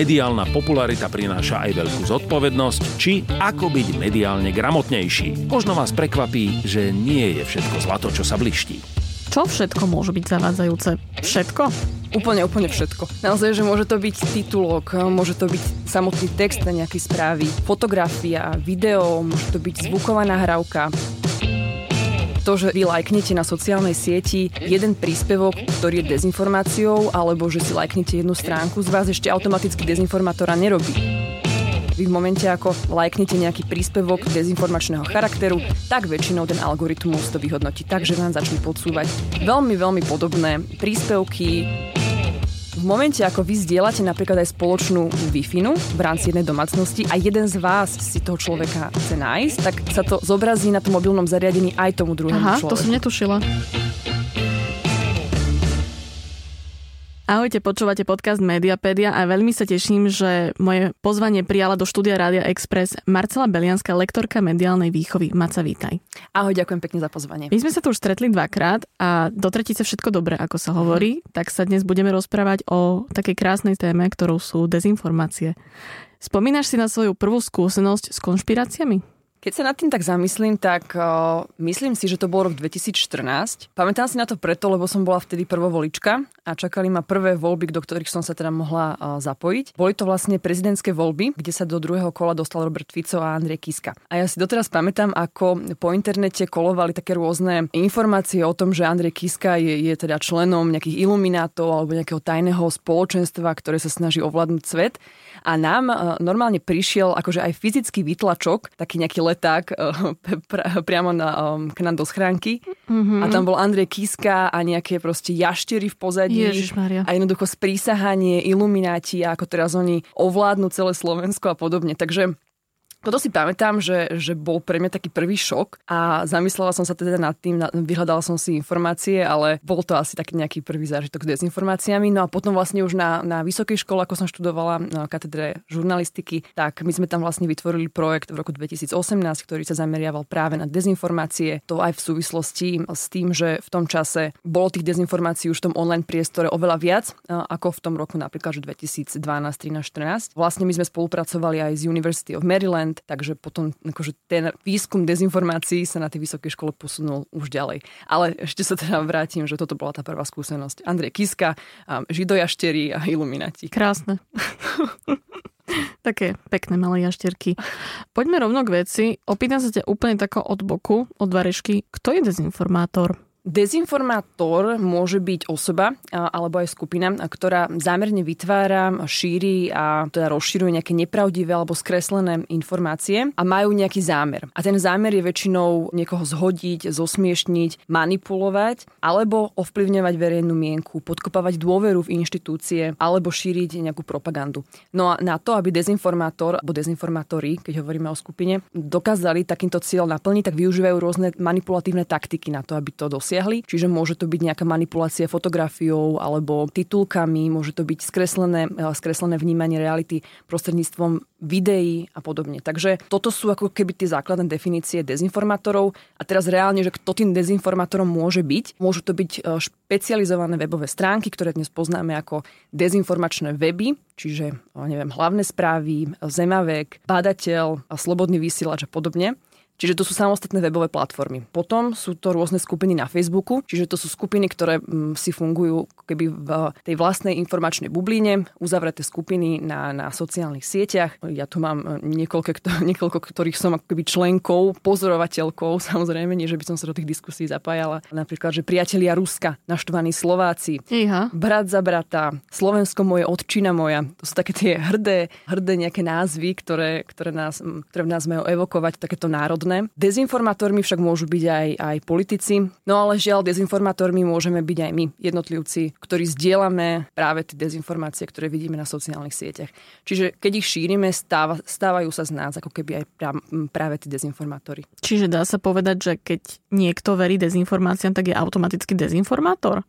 mediálna popularita prináša aj veľkú zodpovednosť, či ako byť mediálne gramotnejší. Možno vás prekvapí, že nie je všetko zlato, čo sa bliští. Čo všetko môže byť zavádzajúce? Všetko? Úplne, úplne všetko. Naozaj, že môže to byť titulok, môže to byť samotný text na nejakej správy, fotografia, video, môže to byť zvuková nahrávka, to, že vy lajknete na sociálnej sieti jeden príspevok, ktorý je dezinformáciou, alebo že si lajknete jednu stránku, z vás ešte automaticky dezinformátora nerobí. Vy v momente, ako lajknete nejaký príspevok dezinformačného charakteru, tak väčšinou ten algoritmus to vyhodnotí tak, že vám začne podsúvať veľmi, veľmi podobné príspevky, v momente, ako vy zdieľate napríklad aj spoločnú wi v rámci jednej domácnosti a jeden z vás si toho človeka chce nájsť, tak sa to zobrazí na tom mobilnom zariadení aj tomu druhému Aha, človeku. to som netušila. Ahojte, počúvate podcast Mediapedia a veľmi sa teším, že moje pozvanie prijala do štúdia Rádia Express Marcela Belianská, lektorka mediálnej výchovy. Maca, vítaj. Ahoj, ďakujem pekne za pozvanie. My sme sa tu už stretli dvakrát a do tretice všetko dobre, ako sa hovorí, tak sa dnes budeme rozprávať o takej krásnej téme, ktorou sú dezinformácie. Spomínaš si na svoju prvú skúsenosť s konšpiráciami? Keď sa nad tým tak zamyslím, tak uh, myslím si, že to bol rok 2014. Pamätám si na to preto, lebo som bola vtedy prvovolička a čakali ma prvé voľby, do ktorých som sa teda mohla uh, zapojiť. Boli to vlastne prezidentské voľby, kde sa do druhého kola dostal Robert Fico a Andrej Kiska. A ja si doteraz pamätám, ako po internete kolovali také rôzne informácie o tom, že Andrej Kiska je, je teda členom nejakých iluminátov alebo nejakého tajného spoločenstva, ktoré sa snaží ovládnuť svet a nám e, normálne prišiel akože aj fyzický výtlačok, taký nejaký leták e, priamo na, e, k nám do schránky mm-hmm. a tam bol Andrej Kiska a nejaké proste jaštery v pozadí Ježišmaria. a jednoducho sprísahanie, ilumináti a ako teraz oni ovládnu celé Slovensko a podobne. Takže toto si pamätám, že, že bol pre mňa taký prvý šok a zamyslela som sa teda nad tým, vyhľadala som si informácie, ale bol to asi taký nejaký prvý zážitok s dezinformáciami. No a potom vlastne už na, na vysokej škole, ako som študovala na katedre žurnalistiky, tak my sme tam vlastne vytvorili projekt v roku 2018, ktorý sa zameriaval práve na dezinformácie. To aj v súvislosti s tým, že v tom čase bolo tých dezinformácií už v tom online priestore oveľa viac, ako v tom roku napríklad, že 2012, 13, 14. Vlastne my sme spolupracovali aj z University of Maryland, moment, takže potom akože ten výskum dezinformácií sa na tej vysokej škole posunul už ďalej. Ale ešte sa teda vrátim, že toto bola tá prvá skúsenosť. Andrej Kiska, Židojaštery a Iluminati. Krásne. Také pekné malé jašterky. Poďme rovno k veci. Opýtam sa ťa úplne tako od boku, od varešky. Kto je dezinformátor? Dezinformátor môže byť osoba alebo aj skupina, ktorá zámerne vytvára, šíri a teda rozširuje nejaké nepravdivé alebo skreslené informácie a majú nejaký zámer. A ten zámer je väčšinou niekoho zhodiť, zosmiešniť, manipulovať alebo ovplyvňovať verejnú mienku, podkopávať dôveru v inštitúcie alebo šíriť nejakú propagandu. No a na to, aby dezinformátor alebo dezinformátori, keď hovoríme o skupine, dokázali takýmto cieľ naplniť, tak využívajú rôzne manipulatívne taktiky na to, aby to dosiahli dosiahli. Čiže môže to byť nejaká manipulácia fotografiou alebo titulkami, môže to byť skreslené, eh, skreslené vnímanie reality prostredníctvom videí a podobne. Takže toto sú ako keby tie základné definície dezinformátorov. A teraz reálne, že kto tým dezinformátorom môže byť? Môžu to byť eh, špecializované webové stránky, ktoré dnes poznáme ako dezinformačné weby, čiže eh, neviem, hlavné správy, Zemavek, Badateľ, Slobodný vysielač a podobne. Čiže to sú samostatné webové platformy. Potom sú to rôzne skupiny na Facebooku, čiže to sú skupiny, ktoré mm, si fungujú keby v tej vlastnej informačnej bubline, uzavreté skupiny na, na sociálnych sieťach. Ja tu mám e, niekoľko, niekoľko, ktorých som akoby členkou, pozorovateľkou, samozrejme, nie, že by som sa do tých diskusí zapájala. Napríklad, že priatelia Ruska, naštvaní Slováci, Iha. brat za brata, Slovensko moje, odčina moja. To sú také tie hrdé, hrdé nejaké názvy, ktoré, ktoré, nás, ktoré v nás majú evokovať takéto národné podstatné. Dezinformátormi však môžu byť aj, aj politici, no ale žiaľ, dezinformátormi môžeme byť aj my, jednotlivci, ktorí zdieľame práve tie dezinformácie, ktoré vidíme na sociálnych sieťach. Čiže keď ich šírime, stáva, stávajú sa z nás ako keby aj práve tí dezinformátori. Čiže dá sa povedať, že keď niekto verí dezinformáciám, tak je automaticky dezinformátor?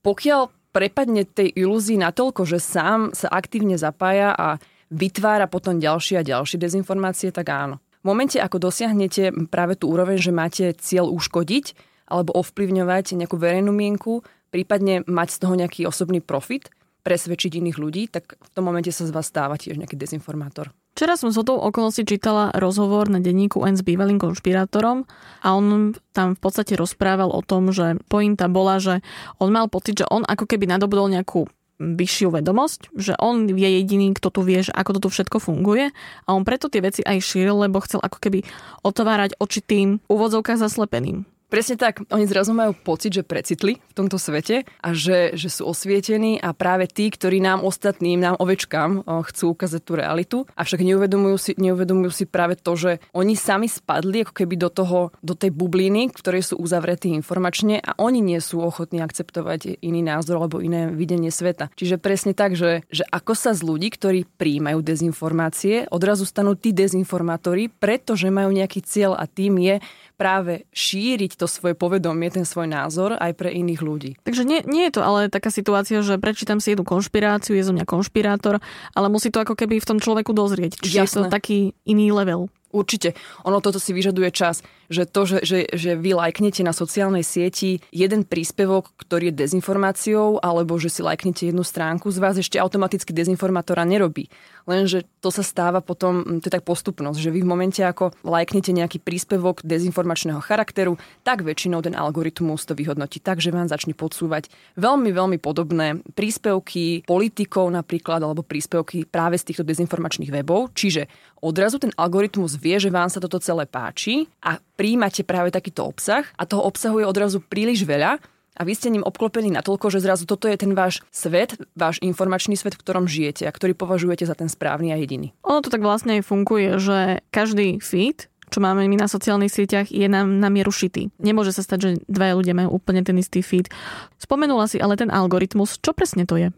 Pokiaľ prepadne tej ilúzii natoľko, že sám sa aktívne zapája a vytvára potom ďalšie a ďalšie dezinformácie, tak áno. V momente, ako dosiahnete práve tú úroveň, že máte cieľ uškodiť alebo ovplyvňovať nejakú verejnú mienku, prípadne mať z toho nejaký osobný profit, presvedčiť iných ľudí, tak v tom momente sa z vás stáva tiež nejaký dezinformátor. Včera som z hodou okolností čítala rozhovor na denníku N s bývalým konšpirátorom a on tam v podstate rozprával o tom, že pointa bola, že on mal pocit, že on ako keby nadobudol nejakú vyššiu vedomosť, že on je jediný, kto tu vie, že ako to tu všetko funguje a on preto tie veci aj šíril, lebo chcel ako keby otvárať oči tým úvodzovkách zaslepeným. Presne tak. Oni zrazu majú pocit, že precitli v tomto svete a že, že sú osvietení a práve tí, ktorí nám ostatným, nám ovečkám chcú ukázať tú realitu. Avšak neuvedomujú si, neuvedomujú si práve to, že oni sami spadli ako keby do, toho, do tej bubliny, v ktorej sú uzavretí informačne a oni nie sú ochotní akceptovať iný názor alebo iné videnie sveta. Čiže presne tak, že, že ako sa z ľudí, ktorí príjmajú dezinformácie, odrazu stanú tí dezinformátori, pretože majú nejaký cieľ a tým je práve šíriť to svoje povedomie, ten svoj názor aj pre iných ľudí. Takže nie, nie je to ale taká situácia, že prečítam si jednu konšpiráciu, je zo mňa konšpirátor, ale musí to ako keby v tom človeku dozrieť. Čiže Jasné. je to taký iný level. Určite. Ono toto si vyžaduje čas, že to, že, že, že vy lajknete na sociálnej sieti jeden príspevok, ktorý je dezinformáciou, alebo že si lajknete jednu stránku, z vás ešte automaticky dezinformátora nerobí. Lenže to sa stáva potom, hm, to je tak postupnosť, že vy v momente, ako lajknete nejaký príspevok dezinformačného charakteru, tak väčšinou ten algoritmus to vyhodnotí tak, že vám začne podsúvať veľmi, veľmi podobné príspevky politikov napríklad, alebo príspevky práve z týchto dezinformačných webov. Čiže odrazu ten algoritmus vie, že vám sa toto celé páči a príjmate práve takýto obsah a toho obsahu je odrazu príliš veľa a vy ste ním obklopení natoľko, že zrazu toto je ten váš svet, váš informačný svet, v ktorom žijete a ktorý považujete za ten správny a jediný. Ono to tak vlastne aj funguje, že každý feed čo máme my na sociálnych sieťach, je nám na mieru šitý. Nemôže sa stať, že dvaja ľudia majú úplne ten istý feed. Spomenula si ale ten algoritmus. Čo presne to je?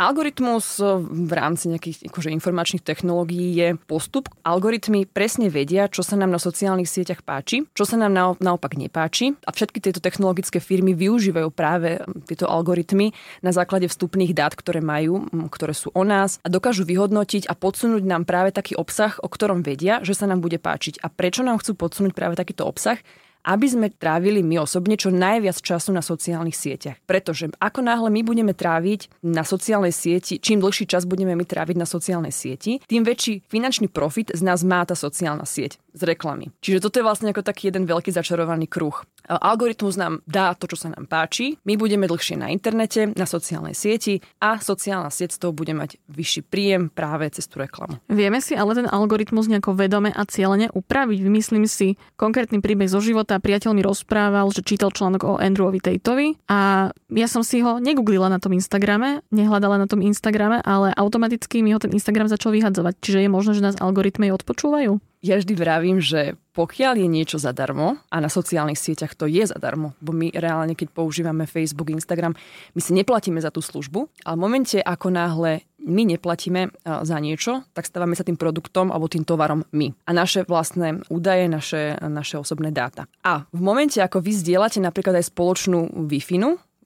Algoritmus eh, v rámci nejakých akože, informačných technológií je postup. Algoritmy presne vedia, čo sa nám na sociálnych sieťach páči, čo sa nám naopak nepáči a všetky tieto technologické firmy využívajú práve hm, tieto algoritmy na základe vstupných dát, ktoré majú, ktoré sú o nás a dokážu vyhodnotiť a podsunúť nám práve taký obsah, o ktorom vedia, že sa nám bude páčiť. A prečo nám chcú podsunúť práve takýto obsah? Aby sme trávili my osobne čo najviac času na sociálnych sieťach. Pretože ako náhle my budeme tráviť na sociálnej sieti, čím dlhší čas budeme my tráviť na sociálnej sieti, tým väčší finančný profit z nás má tá sociálna sieť z reklamy. Čiže toto je vlastne ako taký jeden veľký začarovaný kruh. Algoritmus nám dá to, čo sa nám páči, my budeme dlhšie na internete, na sociálnej sieti a sociálna sieť z toho bude mať vyšší príjem práve cez tú reklamu. Vieme si ale ten algoritmus nejako vedome a cieľene upraviť. Vymyslím si konkrétny príbeh zo života. Priateľ mi rozprával, že čítal článok o Andrewovi Tateovi a ja som si ho negooglila na tom Instagrame, nehľadala na tom Instagrame, ale automaticky mi ho ten Instagram začal vyhadzovať. Čiže je možné, že nás algoritmy odpočúvajú? Ja vždy vravím, že pokiaľ je niečo zadarmo, a na sociálnych sieťach to je zadarmo, bo my reálne, keď používame Facebook, Instagram, my si neplatíme za tú službu, ale v momente, ako náhle my neplatíme za niečo, tak stávame sa tým produktom alebo tým tovarom my. A naše vlastné údaje, naše, naše osobné dáta. A v momente, ako vy zdieľate napríklad aj spoločnú Wi-Fi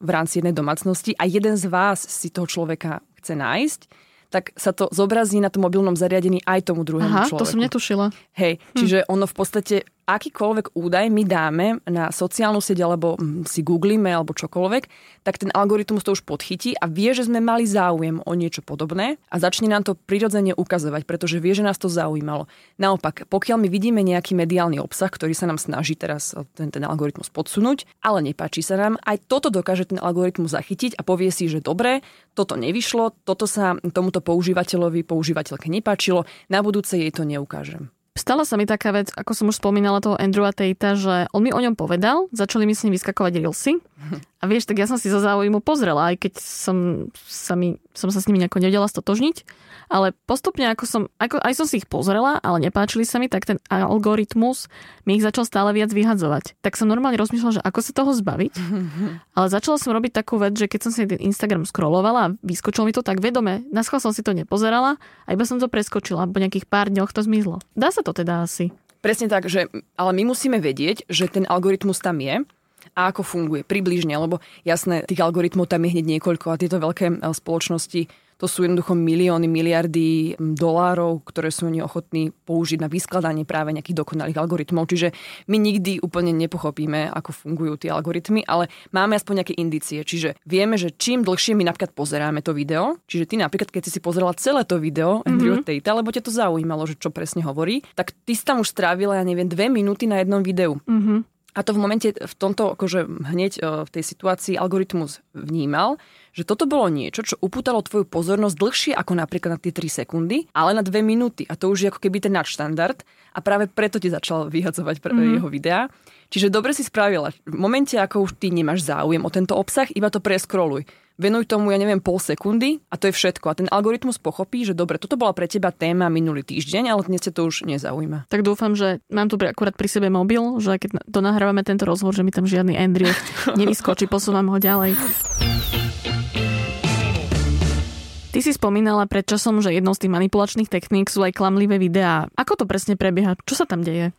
v rámci jednej domácnosti a jeden z vás si toho človeka chce nájsť, tak sa to zobrazí na tom mobilnom zariadení aj tomu druhému Aha, človeku. to som netušila. Hej, hm. čiže ono v podstate akýkoľvek údaj my dáme na sociálnu sieť alebo hm, si googlíme alebo čokoľvek, tak ten algoritmus to už podchytí a vie, že sme mali záujem o niečo podobné a začne nám to prirodzene ukazovať, pretože vie, že nás to zaujímalo. Naopak, pokiaľ my vidíme nejaký mediálny obsah, ktorý sa nám snaží teraz ten, ten algoritmus podsunúť, ale nepáči sa nám, aj toto dokáže ten algoritmus zachytiť a povie si, že dobre, toto nevyšlo, toto sa tomuto používateľovi, používateľke nepáčilo, na budúce jej to neukážem. Stala sa mi taká vec, ako som už spomínala toho Andrewa Tatea, že on mi o ňom povedal, začali mi s ním vyskakovať reelsy. A vieš, tak ja som si zo záujmu pozrela, aj keď som sa, mi, som sa s nimi nejako nevedela stotožniť, ale postupne ako som, ako, aj som si ich pozrela, ale nepáčili sa mi, tak ten algoritmus mi ich začal stále viac vyhadzovať. Tak som normálne rozmýšľala, že ako sa toho zbaviť. ale začala som robiť takú vec, že keď som si ten Instagram scrollovala a vyskočilo mi to tak vedome, na som si to nepozerala a iba som to preskočila, po nejakých pár dňoch to zmizlo. Dá sa to teda asi. Presne tak, že, ale my musíme vedieť, že ten algoritmus tam je a ako funguje približne, lebo jasné, tých algoritmov tam je hneď niekoľko a tieto veľké eh, spoločnosti to sú jednoducho milióny, miliardy hm, dolárov, ktoré sú oni ochotní použiť na vyskladanie práve nejakých dokonalých algoritmov. Čiže my nikdy úplne nepochopíme, ako fungujú tie algoritmy, ale máme aspoň nejaké indície. Čiže vieme, že čím dlhšie my napríklad pozeráme to video, čiže ty napríklad, keď si si pozerala celé to video mm-hmm. Andrew Tate, lebo ťa to zaujímalo, že čo presne hovorí, tak ty si tam už strávila, ja neviem, dve minúty na jednom videu. Mm-hmm. A to v momente, v tomto akože hneď e, v tej situácii algoritmus vnímal, že toto bolo niečo, čo upútalo tvoju pozornosť dlhšie ako napríklad na tie 3 sekundy, ale na 2 minúty. A to už je ako keby ten nadštandard a práve preto ti začal vyhadzovať mm. jeho videá. Čiže dobre si spravila. V momente, ako už ty nemáš záujem o tento obsah, iba to preskroluj venuj tomu, ja neviem, pol sekundy a to je všetko. A ten algoritmus pochopí, že dobre, toto bola pre teba téma minulý týždeň, ale dnes to už nezaujíma. Tak dúfam, že mám tu akurát pri sebe mobil, že keď to nahrávame tento rozhovor, že mi tam žiadny Andrew nevyskočí, posúvam ho ďalej. Ty si spomínala pred časom, že jednou z tých manipulačných techník sú aj klamlivé videá. Ako to presne prebieha? Čo sa tam deje?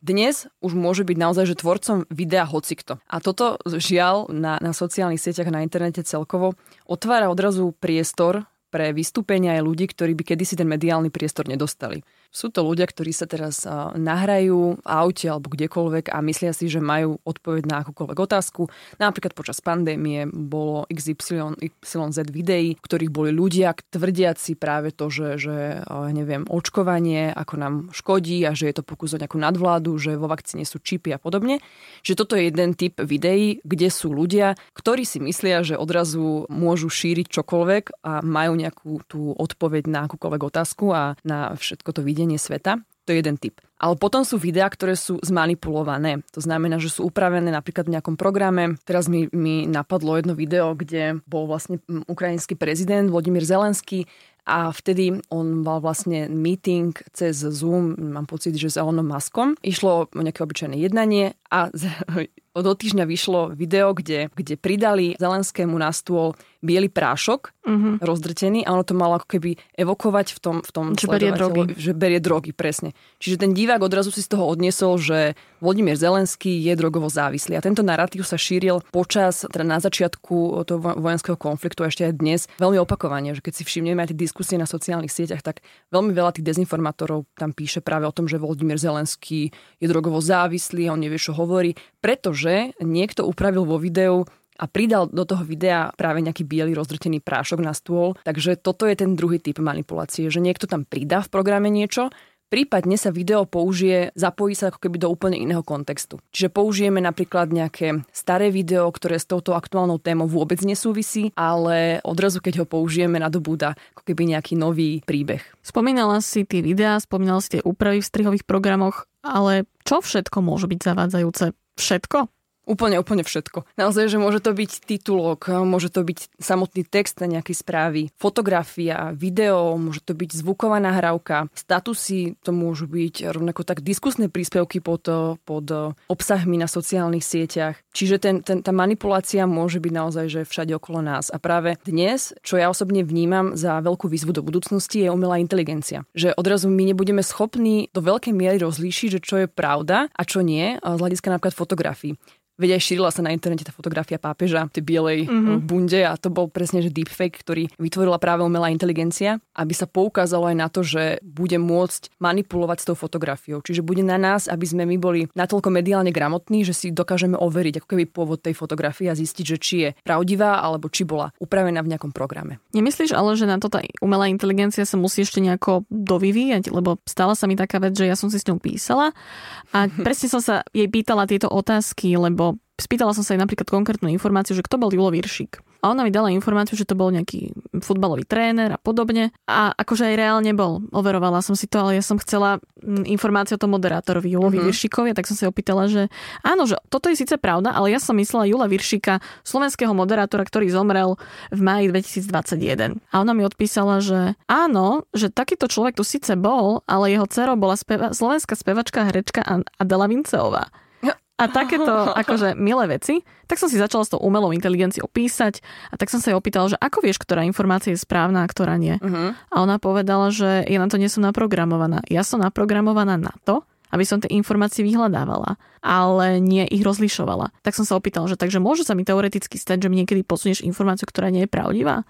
Dnes už môže byť naozaj, že tvorcom videa hocikto. A toto žiaľ na, na sociálnych sieťach, na internete celkovo otvára odrazu priestor pre vystúpenia aj ľudí, ktorí by kedysi ten mediálny priestor nedostali. Sú to ľudia, ktorí sa teraz nahrajú v aute alebo kdekoľvek a myslia si, že majú odpoveď na akúkoľvek otázku. Napríklad počas pandémie bolo XY, XYZ videí, v ktorých boli ľudia tvrdiaci práve to, že, že neviem, očkovanie, ako nám škodí a že je to pokus o nejakú nadvládu, že vo vakcíne sú čipy a podobne. Že toto je jeden typ videí, kde sú ľudia, ktorí si myslia, že odrazu môžu šíriť čokoľvek a majú nejakú tú odpoveď na akúkoľvek otázku a na všetko to vidieť videnie sveta. To je jeden typ. Ale potom sú videá, ktoré sú zmanipulované. To znamená, že sú upravené napríklad v nejakom programe. Teraz mi, mi napadlo jedno video, kde bol vlastne ukrajinský prezident Vladimír Zelenský a vtedy on mal vlastne meeting cez Zoom, mám pocit, že s Elonom Muskom. Išlo o nejaké obyčajné jednanie a do týždňa vyšlo video, kde, kde pridali Zelenskému na stôl biely prášok, uh-huh. rozdrtený a ono to malo ako keby evokovať v tom, v tom že berie drogy. Že berie drogy, presne. Čiže ten divák odrazu si z toho odniesol, že Vladimír Zelenský je drogovo závislý. A tento narratív sa šíril počas, teda na začiatku toho vojenského konfliktu ešte aj dnes veľmi opakovane, že keď si všimneme aj tie diskusie na sociálnych sieťach, tak veľmi veľa tých dezinformátorov tam píše práve o tom, že Vladimír Zelenský je drogovo závislý, on nevie, čo hovorí, pretože niekto upravil vo videu a pridal do toho videa práve nejaký biely rozdrtený prášok na stôl. Takže toto je ten druhý typ manipulácie, že niekto tam pridá v programe niečo, Prípadne sa video použije, zapojí sa ako keby do úplne iného kontextu. Čiže použijeme napríklad nejaké staré video, ktoré s touto aktuálnou témou vôbec nesúvisí, ale odrazu, keď ho použijeme, nadobúda ako keby nejaký nový príbeh. Spomínala si tie videá, spomínala si tie úpravy v strihových programoch, ale čo všetko môže byť zavádzajúce? Všetko? Úplne, úplne všetko. Naozaj, že môže to byť titulok, môže to byť samotný text na nejakej správy, fotografia, video, môže to byť zvuková nahrávka, statusy, to môžu byť rovnako tak diskusné príspevky pod, pod obsahmi na sociálnych sieťach. Čiže ten, ten, tá manipulácia môže byť naozaj že všade okolo nás. A práve dnes, čo ja osobne vnímam za veľkú výzvu do budúcnosti, je umelá inteligencia. Že odrazu my nebudeme schopní do veľkej miery rozlíšiť, že čo je pravda a čo nie, z hľadiska napríklad fotografií. Veď aj šírila sa na internete tá fotografia pápeža v tej bielej mm-hmm. bunde a to bol presne, že deepfake, ktorý vytvorila práve umelá inteligencia, aby sa poukázalo aj na to, že bude môcť manipulovať s tou fotografiou. Čiže bude na nás, aby sme my boli natoľko mediálne gramotní, že si dokážeme overiť ako keby pôvod tej fotografie a zistiť, že či je pravdivá alebo či bola upravená v nejakom programe. Nemyslíš ale, že na to tá umelá inteligencia sa musí ešte nejako dovyvíjať, lebo stala sa mi taká vec, že ja som si s ňou písala a presne som sa jej pýtala tieto otázky, lebo spýtala som sa aj napríklad konkrétnu informáciu, že kto bol Julo Viršik. A ona mi dala informáciu, že to bol nejaký futbalový tréner a podobne. A akože aj reálne bol. Overovala som si to, ale ja som chcela mm, informáciu o tom moderátorovi Julovi mm-hmm. Viršikovi, tak som sa opýtala, že áno, že toto je síce pravda, ale ja som myslela Jula Viršika, slovenského moderátora, ktorý zomrel v máji 2021. A ona mi odpísala, že áno, že takýto človek tu síce bol, ale jeho dcerou bola speva- slovenská spevačka, herečka Adela Vinceová a takéto akože milé veci, tak som si začala s tou umelou inteligenciou písať a tak som sa jej opýtala, že ako vieš, ktorá informácia je správna a ktorá nie. Uh-huh. A ona povedala, že ja na to nie som naprogramovaná. Ja som naprogramovaná na to, aby som tie informácie vyhľadávala, ale nie ich rozlišovala. Tak som sa opýtala, že takže môže sa mi teoreticky stať, že mi niekedy posunieš informáciu, ktorá nie je pravdivá?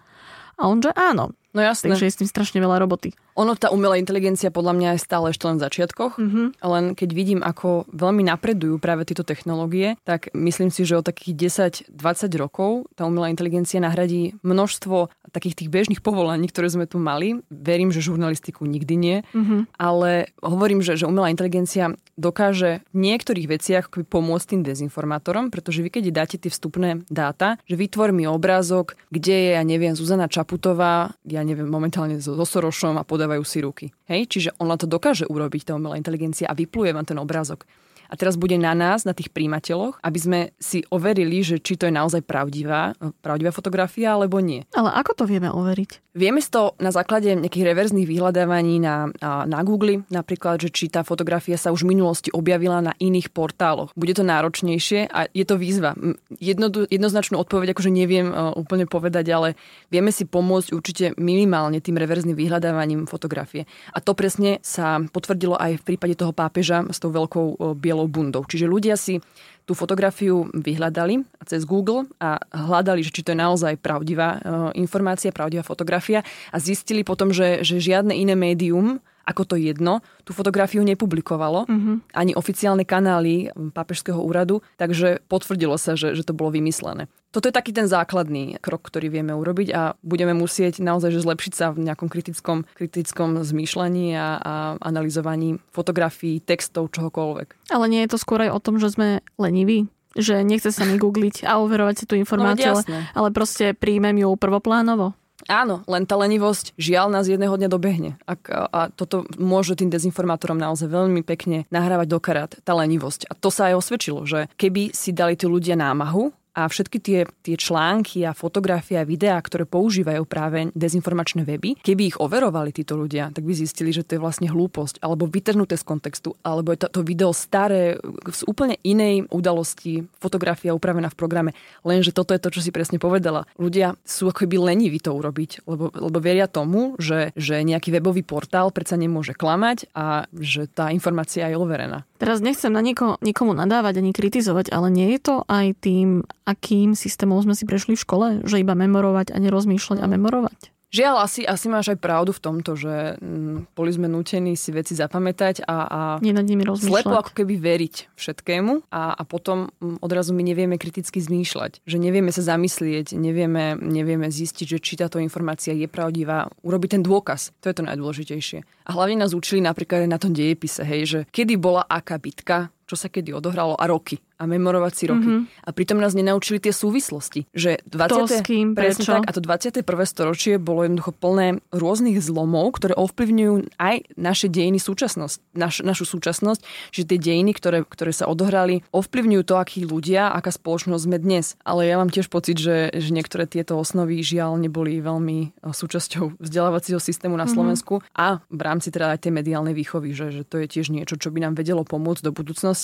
A on, že áno. No jasné. Takže je s tým strašne veľa roboty. Ono, tá umelá inteligencia podľa mňa je stále ešte len v začiatkoch, mm-hmm. len keď vidím, ako veľmi napredujú práve tieto technológie, tak myslím si, že o takých 10-20 rokov tá umelá inteligencia nahradí množstvo takých tých bežných povolaní, ktoré sme tu mali. Verím, že žurnalistiku nikdy nie, mm-hmm. ale hovorím, že, že umelá inteligencia dokáže v niektorých veciach pomôcť tým dezinformátorom, pretože vy keď dáte tie vstupné dáta, že vytvor mi obrázok, kde je, ja neviem, Zuzana Čaputová, ja neviem, momentálne so, so Sorošom a podáva podávajú si ruky. Hej? Čiže ona to dokáže urobiť, tá umelá inteligencia a vypluje vám ten obrázok. A teraz bude na nás, na tých príjimateľoch, aby sme si overili, že či to je naozaj pravdivá, pravdivá fotografia alebo nie. Ale ako to vieme overiť? Vieme to na základe nejakých reverzných vyhľadávaní na, na Google, napríklad, že či tá fotografia sa už v minulosti objavila na iných portáloch. Bude to náročnejšie a je to výzva. Jedno, jednoznačnú odpoveď akože neviem uh, úplne povedať, ale vieme si pomôcť určite minimálne tým reverzným vyhľadávaním fotografie. A to presne sa potvrdilo aj v prípade toho pápeža s tou veľkou uh, bielou bielou bundou. Čiže ľudia si tú fotografiu vyhľadali cez Google a hľadali, že či to je naozaj pravdivá e, informácia, pravdivá fotografia a zistili potom, že, že žiadne iné médium ako to jedno, tú fotografiu nepublikovalo, mm-hmm. ani oficiálne kanály pápežského úradu, takže potvrdilo sa, že, že to bolo vymyslené. Toto je taký ten základný krok, ktorý vieme urobiť a budeme musieť naozaj že zlepšiť sa v nejakom kritickom, kritickom zmýšľaní a, a analyzovaní fotografií, textov, čohokoľvek. Ale nie je to skôr aj o tom, že sme leniví? Že nechce sa mi googliť a overovať si tú informáciu, no, ale, ale proste príjmem ju prvoplánovo? Áno, len tá lenivosť žiaľ nás jedného dňa dobehne. A, a toto môže tým dezinformátorom naozaj veľmi pekne nahrávať do karát, tá lenivosť. A to sa aj osvedčilo, že keby si dali tí ľudia námahu a všetky tie, tie články a fotografie a videá, ktoré používajú práve dezinformačné weby, keby ich overovali títo ľudia, tak by zistili, že to je vlastne hlúposť, alebo vytrhnuté z kontextu, alebo je to, to video staré z úplne inej udalosti, fotografia upravená v programe. Lenže toto je to, čo si presne povedala. Ľudia sú ako by leniví to urobiť, lebo, lebo veria tomu, že, že nejaký webový portál predsa nemôže klamať a že tá informácia je overená. Teraz nechcem na nieko, nikomu nadávať ani kritizovať, ale nie je to aj tým, akým systémom sme si prešli v škole, že iba memorovať a nerozmýšľať a memorovať? Žiaľ, asi, asi máš aj pravdu v tomto, že m, mm, boli sme nútení si veci zapamätať a, a Nie nad nimi slepo ako keby veriť všetkému a, a potom m, mm, odrazu my nevieme kriticky zmýšľať. Že nevieme sa zamyslieť, nevieme, nevieme zistiť, že či táto informácia je pravdivá, urobiť ten dôkaz. To je to najdôležitejšie. A hlavne nás učili napríklad aj na tom dejepise, hej, že kedy bola aká bitka, čo sa kedy odohralo a roky a memorovať si roky. Mm-hmm. A pritom nás nenaučili tie súvislosti. Že 20. To s kým, presne tak, a to 21. storočie bolo jednoducho plné rôznych zlomov, ktoré ovplyvňujú aj naše dejiny súčasnosť, naš, našu súčasnosť, že tie dejiny, ktoré, ktoré sa odohrali, ovplyvňujú to, akí ľudia, aká spoločnosť sme dnes. Ale ja mám tiež pocit, že, že niektoré tieto osnovy žiaľ neboli veľmi eh, súčasťou vzdelávacieho systému na mm-hmm. Slovensku a v rámci teda aj tej mediálnej výchovy, že, že to je tiež niečo, čo by nám vedelo pomôcť do budúcnosti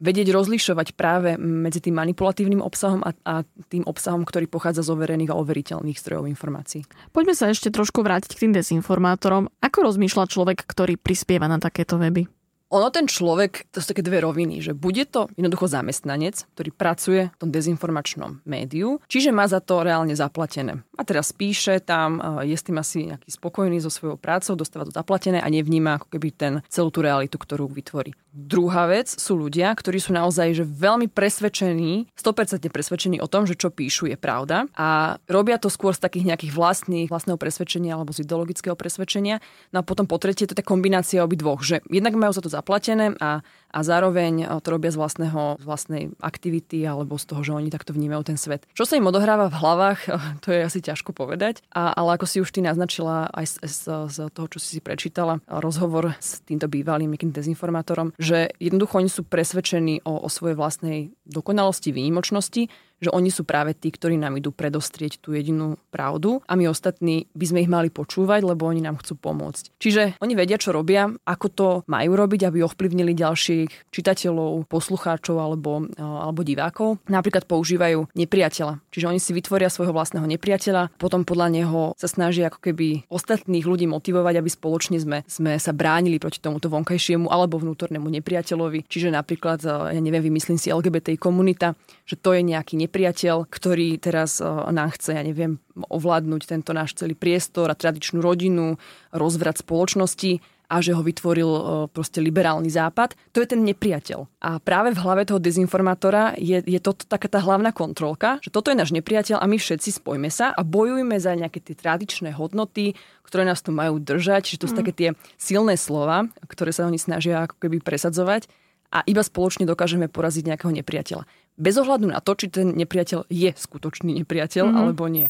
vedieť rozlišovať práve medzi tým manipulatívnym obsahom a, a tým obsahom, ktorý pochádza z overených a overiteľných zdrojov informácií. Poďme sa ešte trošku vrátiť k tým dezinformátorom. Ako rozmýšľa človek, ktorý prispieva na takéto weby? Ono ten človek, to sú také dve roviny, že bude to jednoducho zamestnanec, ktorý pracuje v tom dezinformačnom médiu, čiže má za to reálne zaplatené. A teraz píše tam, je s tým asi nejaký spokojný so svojou prácou, dostáva to zaplatené a nevníma ako keby ten celú tú realitu, ktorú vytvorí. Druhá vec sú ľudia, ktorí sú naozaj že veľmi presvedčení, 100% presvedčení o tom, že čo píšu je pravda a robia to skôr z takých nejakých vlastných, vlastného presvedčenia alebo z ideologického presvedčenia. No a potom po tretie to je tá kombinácia obidvoch, že jednak majú za to zaplatené a a zároveň to robia z, vlastného, z vlastnej aktivity alebo z toho, že oni takto vnímajú ten svet. Čo sa im odohráva v hlavách, to je asi ťažko povedať, a, ale ako si už ty naznačila aj z, z, z toho, čo si si prečítala, rozhovor s týmto bývalým nejakým dezinformátorom, že jednoducho oni sú presvedčení o, o svojej vlastnej dokonalosti, výnimočnosti, že oni sú práve tí, ktorí nám idú predostrieť tú jedinú pravdu a my ostatní by sme ich mali počúvať, lebo oni nám chcú pomôcť. Čiže oni vedia, čo robia, ako to majú robiť, aby ovplyvnili ďalších čitateľov, poslucháčov alebo, alebo divákov. Napríklad používajú nepriateľa. Čiže oni si vytvoria svojho vlastného nepriateľa, potom podľa neho sa snažia ako keby ostatných ľudí motivovať, aby spoločne sme, sme sa bránili proti tomuto vonkajšiemu alebo vnútornému nepriateľovi. Čiže napríklad, ja neviem, vymyslím si LGBT komunita, že to je nejaký nepriateľ, ktorý teraz eh, nám chce, ja neviem, ovládnuť tento náš celý priestor a tradičnú rodinu, rozvrat spoločnosti a že ho vytvoril eh, proste liberálny západ. To je ten nepriateľ. A práve v hlave toho dezinformátora je, je to taká tá hlavná kontrolka, že toto je náš nepriateľ a my všetci spojme sa a bojujme za nejaké tie tradičné hodnoty, ktoré nás tu majú držať. Čiže to sú mm. také tie silné slova, ktoré sa oni snažia ako keby presadzovať a iba spoločne dokážeme poraziť nejakého nepriateľa bez ohľadu na to, či ten nepriateľ je skutočný nepriateľ mm-hmm. alebo nie.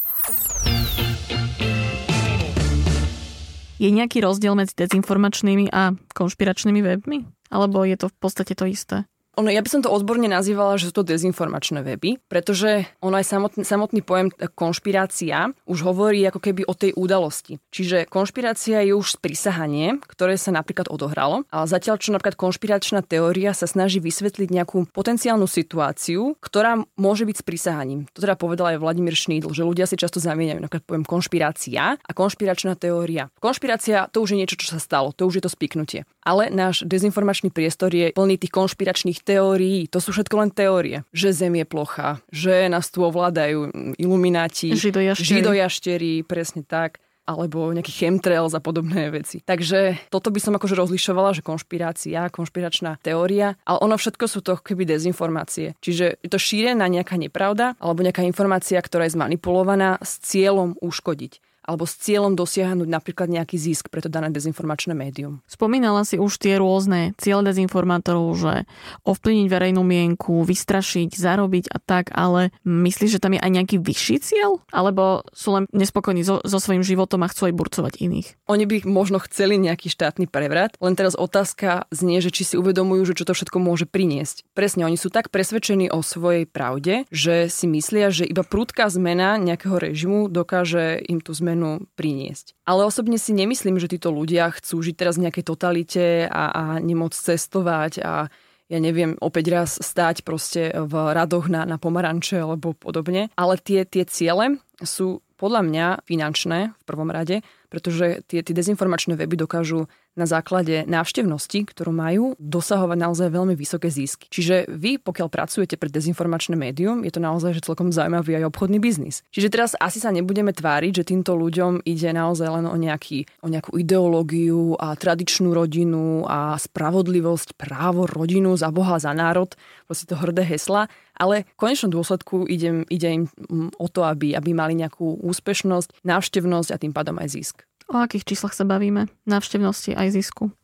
Je nejaký rozdiel medzi dezinformačnými a konšpiračnými webmi? Alebo je to v podstate to isté? Ono, ja by som to odborne nazývala, že sú to dezinformačné weby, pretože ono aj samotný, samotný pojem konšpirácia už hovorí ako keby o tej udalosti. Čiže konšpirácia je už sprisahanie, ktoré sa napríklad odohralo, ale zatiaľ čo napríklad konšpiračná teória sa snaží vysvetliť nejakú potenciálnu situáciu, ktorá môže byť sprisahaním. To teda povedal aj Vladimír Šnídl, že ľudia si často zamieňajú napríklad pojem konšpirácia a konšpiračná teória. Konšpirácia to už je niečo, čo sa stalo, to už je to spiknutie. Ale náš dezinformačný priestor je plný tých konšpiračných teórií. To sú všetko len teórie. Že Zem je plocha, že nás tu ovládajú ilumináti, židojaštery, židojaštery presne tak alebo nejaký chemtrails a podobné veci. Takže toto by som akože rozlišovala, že konšpirácia, konšpiračná teória, ale ono všetko sú to keby dezinformácie. Čiže je to šírená nejaká nepravda alebo nejaká informácia, ktorá je zmanipulovaná s cieľom uškodiť alebo s cieľom dosiahnuť napríklad nejaký zisk pre to dané dezinformačné médium. Spomínala si už tie rôzne ciele dezinformátorov, že ovplyvniť verejnú mienku, vystrašiť, zarobiť a tak, ale myslíš, že tam je aj nejaký vyšší cieľ? Alebo sú len nespokojní so, so svojím životom a chcú aj burcovať iných? Oni by možno chceli nejaký štátny prevrat, len teraz otázka znie, že či si uvedomujú, že čo to všetko môže priniesť. Presne, oni sú tak presvedčení o svojej pravde, že si myslia, že iba prúdka zmena nejakého režimu dokáže im tú zmenu zmenu priniesť. Ale osobne si nemyslím, že títo ľudia chcú žiť teraz v nejakej totalite a, a nemôcť cestovať a ja neviem, opäť raz stáť proste v radoch na, na pomaranče alebo podobne. Ale tie, tie ciele sú podľa mňa finančné v prvom rade, pretože tie, tie dezinformačné weby dokážu na základe návštevnosti, ktorú majú, dosahovať naozaj veľmi vysoké zisky. Čiže vy, pokiaľ pracujete pre dezinformačné médium, je to naozaj že celkom zaujímavý aj obchodný biznis. Čiže teraz asi sa nebudeme tváriť, že týmto ľuďom ide naozaj len o, nejaký, o nejakú ideológiu a tradičnú rodinu a spravodlivosť, právo, rodinu, za Boha, za národ, proste to hrdé hesla, ale v konečnom dôsledku ide, ide im o to, aby, aby mali nejakú úspešnosť, návštevnosť a tým pádom aj zisk. O akých číslach sa bavíme? Návštevnosti aj zisku?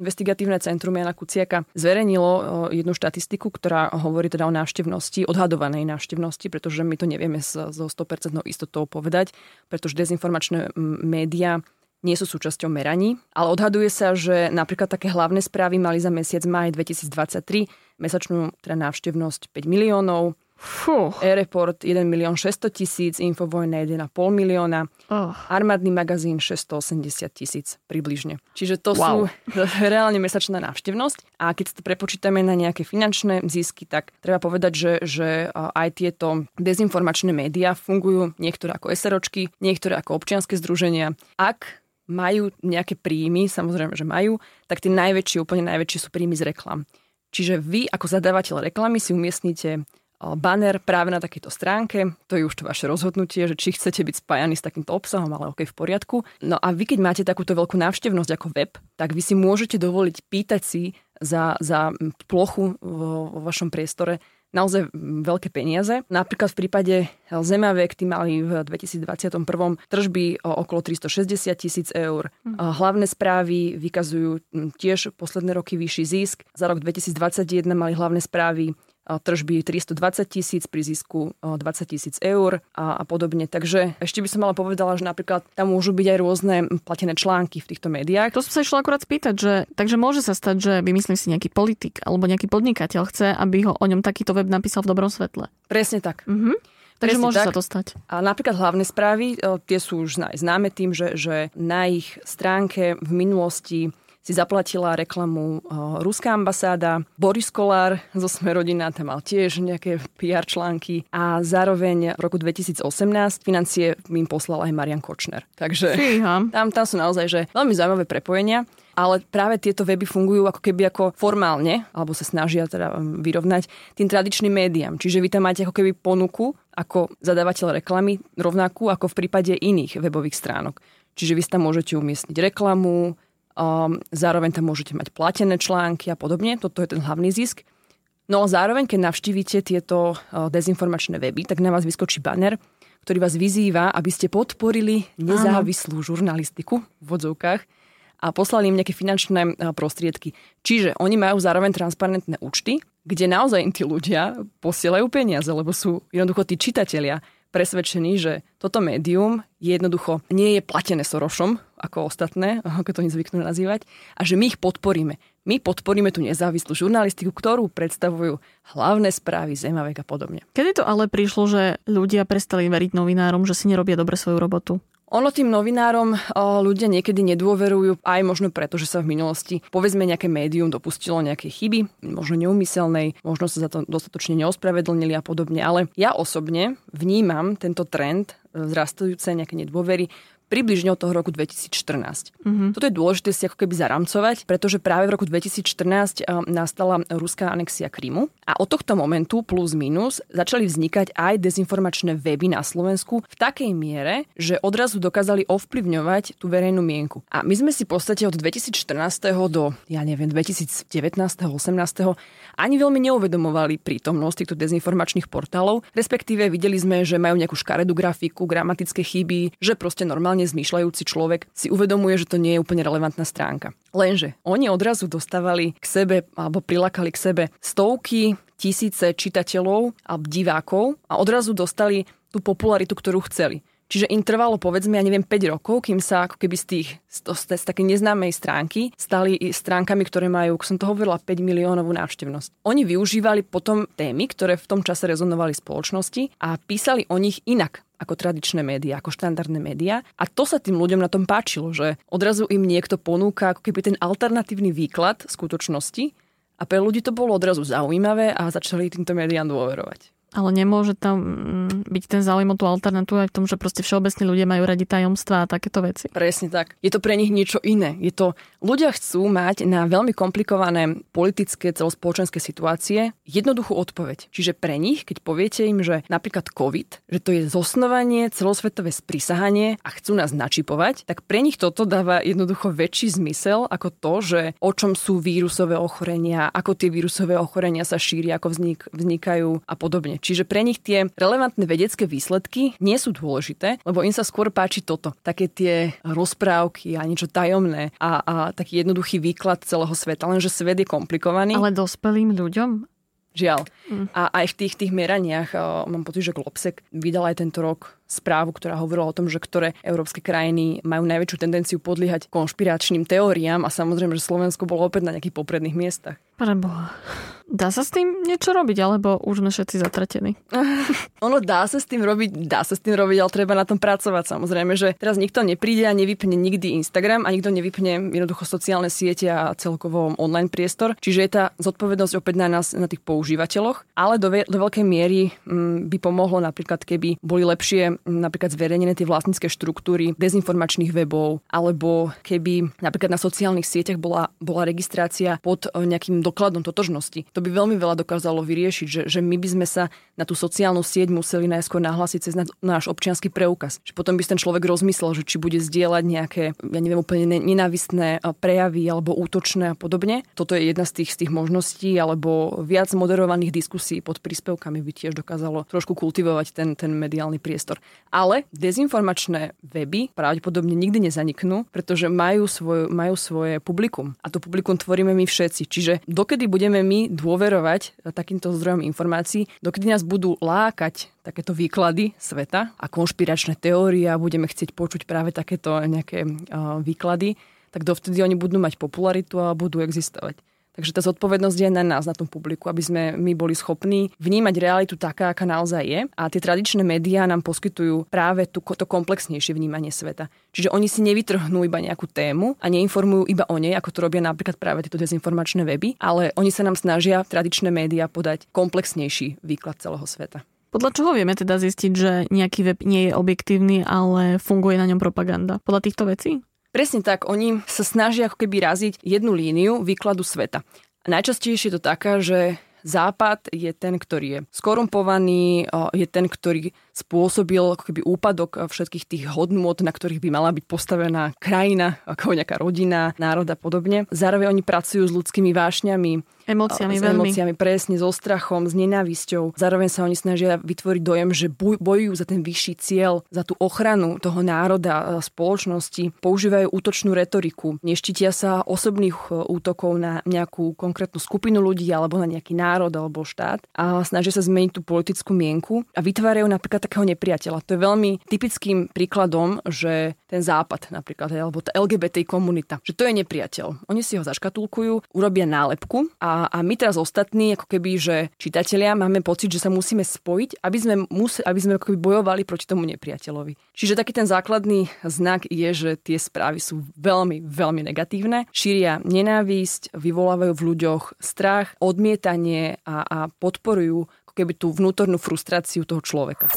Investigatívne centrum Jana Kuciaka zverejnilo jednu štatistiku, ktorá hovorí teda o návštevnosti, odhadovanej návštevnosti, pretože my to nevieme so 100% istotou povedať, pretože dezinformačné médiá nie sú súčasťou meraní, ale odhaduje sa, že napríklad také hlavné správy mali za mesiac maj 2023 mesačnú teda návštevnosť 5 miliónov, Fú. E-report 1 milión 600 tisíc, Infovojna 1,5 milióna, oh. armádny magazín 680 tisíc približne. Čiže to wow. sú reálne mesačná návštevnosť a keď to prepočítame na nejaké finančné zisky, tak treba povedať, že, že aj tieto dezinformačné médiá fungujú niektoré ako SROčky, niektoré ako občianske združenia. Ak majú nejaké príjmy, samozrejme, že majú, tak tie najväčšie, úplne najväčšie sú príjmy z reklam. Čiže vy ako zadávateľ reklamy si umiestnite banner práve na takejto stránke. To je už to vaše rozhodnutie, že či chcete byť spájani s takýmto obsahom, ale OK, v poriadku. No a vy, keď máte takúto veľkú návštevnosť ako web, tak vy si môžete dovoliť pýtať si za, za plochu vo, vo vašom priestore naozaj veľké peniaze. Napríklad v prípade Zemavek, tí mali v 2021 tržby okolo 360 tisíc eur. Hm. Hlavné správy vykazujú tiež posledné roky vyšší zisk. Za rok 2021 mali hlavné správy tržby 320 tisíc pri zisku 20 tisíc eur a, a podobne. Takže ešte by som mala povedala, že napríklad tam môžu byť aj rôzne platené články v týchto médiách. To som sa išla akurát spýtať, že takže môže sa stať, že vymyslím si nejaký politik alebo nejaký podnikateľ chce, aby ho o ňom takýto web napísal v dobrom svetle. Presne tak. Mhm. Takže Presne môže tak. sa to stať. A napríklad hlavné správy, tie sú už známe tým, že, že na ich stránke v minulosti si zaplatila reklamu ruská ambasáda. Boris Kolár zo Smerodina tam mal tiež nejaké PR články a zároveň v roku 2018 financie im poslal aj Marian Kočner. Takže tam, tam sú naozaj že veľmi zaujímavé prepojenia. Ale práve tieto weby fungujú ako keby ako formálne, alebo sa snažia teda um, vyrovnať tým tradičným médiám. Čiže vy tam máte ako keby ponuku ako zadávateľ reklamy rovnakú ako v prípade iných webových stránok. Čiže vy tam môžete umiestniť reklamu, Um, zároveň tam môžete mať platené články a podobne. Toto je ten hlavný zisk. No a zároveň, keď navštívite tieto uh, dezinformačné weby, tak na vás vyskočí banner, ktorý vás vyzýva, aby ste podporili nezávislú Áno. žurnalistiku v vodzovkách a poslali im nejaké finančné uh, prostriedky. Čiže oni majú zároveň transparentné účty, kde naozaj tí ľudia posielajú peniaze, lebo sú jednoducho tí čitatelia presvedčení, že toto médium je jednoducho nie je platené Sorošom, ako ostatné, ako to oni zvyknú nazývať, a že my ich podporíme. My podporíme tú nezávislú žurnalistiku, ktorú predstavujú hlavné správy, Zemavek a podobne. Kedy to ale prišlo, že ľudia prestali veriť novinárom, že si nerobia dobre svoju robotu? Ono tým novinárom ľudia niekedy nedôverujú aj možno preto, že sa v minulosti povedzme nejaké médium dopustilo nejaké chyby, možno neumyselnej, možno sa za to dostatočne neospravedlnili a podobne. Ale ja osobne vnímam tento trend zrastujúce nejaké nedôvery približne od toho roku 2014. Mm-hmm. Toto je dôležité si ako keby zaramcovať, pretože práve v roku 2014 nastala ruská anexia Krymu a od tohto momentu plus minus začali vznikať aj dezinformačné weby na Slovensku v takej miere, že odrazu dokázali ovplyvňovať tú verejnú mienku. A my sme si v podstate od 2014. do, ja neviem, 2019. 18. ani veľmi neuvedomovali prítomnosť týchto dezinformačných portálov, respektíve videli sme, že majú nejakú škaredú grafiku, gramatické chyby, že proste normálne racionálne zmýšľajúci človek si uvedomuje, že to nie je úplne relevantná stránka. Lenže oni odrazu dostávali k sebe alebo prilakali k sebe stovky, tisíce čitateľov a divákov a odrazu dostali tú popularitu, ktorú chceli. Čiže im trvalo povedzme, ja neviem, 5 rokov, kým sa ako keby z tých, z, z, z takej neznámej stránky stali stránkami, ktoré majú, ako som to hovorila, 5 miliónovú návštevnosť. Oni využívali potom témy, ktoré v tom čase rezonovali spoločnosti a písali o nich inak ako tradičné médiá, ako štandardné médiá. A to sa tým ľuďom na tom páčilo, že odrazu im niekto ponúka ako keby ten alternatívny výklad skutočnosti a pre ľudí to bolo odrazu zaujímavé a začali týmto médiám dôverovať. Ale nemôže tam mm, byť ten záujem o tú alternatívu aj v tom, že proste všeobecní ľudia majú radi tajomstvá a takéto veci. Presne tak. Je to pre nich niečo iné. Je to, ľudia chcú mať na veľmi komplikované politické, celospoločenské situácie jednoduchú odpoveď. Čiže pre nich, keď poviete im, že napríklad COVID, že to je zosnovanie, celosvetové sprísahanie a chcú nás načipovať, tak pre nich toto dáva jednoducho väčší zmysel ako to, že o čom sú vírusové ochorenia, ako tie vírusové ochorenia sa šíria, ako vznik, vznikajú a podobne. Čiže pre nich tie relevantné vedecké výsledky nie sú dôležité, lebo im sa skôr páči toto. Také tie rozprávky a niečo tajomné a, a taký jednoduchý výklad celého sveta, lenže svet je komplikovaný. Ale dospelým ľuďom? Žiaľ. Mm. A aj v tých, tých meraniach, mám pocit, že Globsek vydal aj tento rok správu, ktorá hovorila o tom, že ktoré európske krajiny majú najväčšiu tendenciu podliehať konšpiračným teóriám a samozrejme, že Slovensko bolo opäť na nejakých popredných miestach. Preboha. Dá sa s tým niečo robiť, alebo už sme všetci zatratení? ono dá sa s tým robiť, dá sa s tým robiť, ale treba na tom pracovať samozrejme, že teraz nikto nepríde a nevypne nikdy Instagram a nikto nevypne jednoducho sociálne siete a celkovo online priestor. Čiže je tá zodpovednosť opäť na nás, na tých používateľoch, ale do, do veľkej miery m, mm, by pomohlo napríklad, keby boli lepšie napríklad zverejnené tie vlastnícke štruktúry dezinformačných webov, alebo keby napríklad na sociálnych sieťach bola, bola registrácia pod e, nejakým dokladom totožnosti. To by veľmi veľa dokázalo vyriešiť, že, že my by sme sa na tú sociálnu sieť museli najskôr nahlásiť cez náš občianský preukaz. Že potom by ten človek rozmyslel, že či bude zdieľať nejaké, ja neviem, úplne nenávistné e, prejavy alebo útočné a podobne. Toto je jedna z tých, z tých možností, alebo viac moderovaných diskusí pod príspevkami by tiež dokázalo trošku kultivovať ten, ten mediálny priestor. Ale dezinformačné weby pravdepodobne nikdy nezaniknú, pretože majú, svoj, majú svoje publikum. A to publikum tvoríme my všetci. Čiže dokedy budeme my dôverovať takýmto zdrojom informácií, dokedy nás budú lákať takéto výklady sveta a konšpiračné teórie a budeme chcieť počuť práve takéto nejaké uh, výklady, tak dovtedy oni budú mať popularitu a budú existovať. Takže tá zodpovednosť je na nás, na tom publiku, aby sme my boli schopní vnímať realitu taká, aká naozaj je. A tie tradičné médiá nám poskytujú práve tú, to komplexnejšie vnímanie sveta. Čiže oni si nevytrhnú iba nejakú tému a neinformujú iba o nej, ako to robia napríklad práve tieto dezinformačné weby, ale oni sa nám snažia tradičné médiá podať komplexnejší výklad celého sveta. Podľa čoho vieme teda zistiť, že nejaký web nie je objektívny, ale funguje na ňom propaganda? Podľa týchto vecí? Presne tak, oni sa snažia ako keby raziť jednu líniu výkladu sveta. Najčastejšie je to taká, že Západ je ten, ktorý je skorumpovaný, je ten, ktorý spôsobil ako keby úpadok všetkých tých hodnôt, na ktorých by mala byť postavená krajina, ako nejaká rodina, národ a podobne. Zároveň oni pracujú s ľudskými vášňami, Emóciami, s veľmi. emóciami, presne, so strachom, s nenávisťou. Zároveň sa oni snažia vytvoriť dojem, že bojujú za ten vyšší cieľ, za tú ochranu toho národa, spoločnosti. Používajú útočnú retoriku. Neštítia sa osobných útokov na nejakú konkrétnu skupinu ľudí alebo na nejaký národ alebo štát a snažia sa zmeniť tú politickú mienku a vytvárajú napríklad takého nepriateľa. To je veľmi typickým príkladom, že ten západ napríklad, alebo tá LGBT komunita, že to je nepriateľ. Oni si ho zaškatulkujú, urobia nálepku a a, my teraz ostatní, ako keby, že čitatelia, máme pocit, že sa musíme spojiť, aby sme, museli, aby sme ako keby bojovali proti tomu nepriateľovi. Čiže taký ten základný znak je, že tie správy sú veľmi, veľmi negatívne. Šíria nenávisť, vyvolávajú v ľuďoch strach, odmietanie a, a podporujú ako keby tú vnútornú frustráciu toho človeka.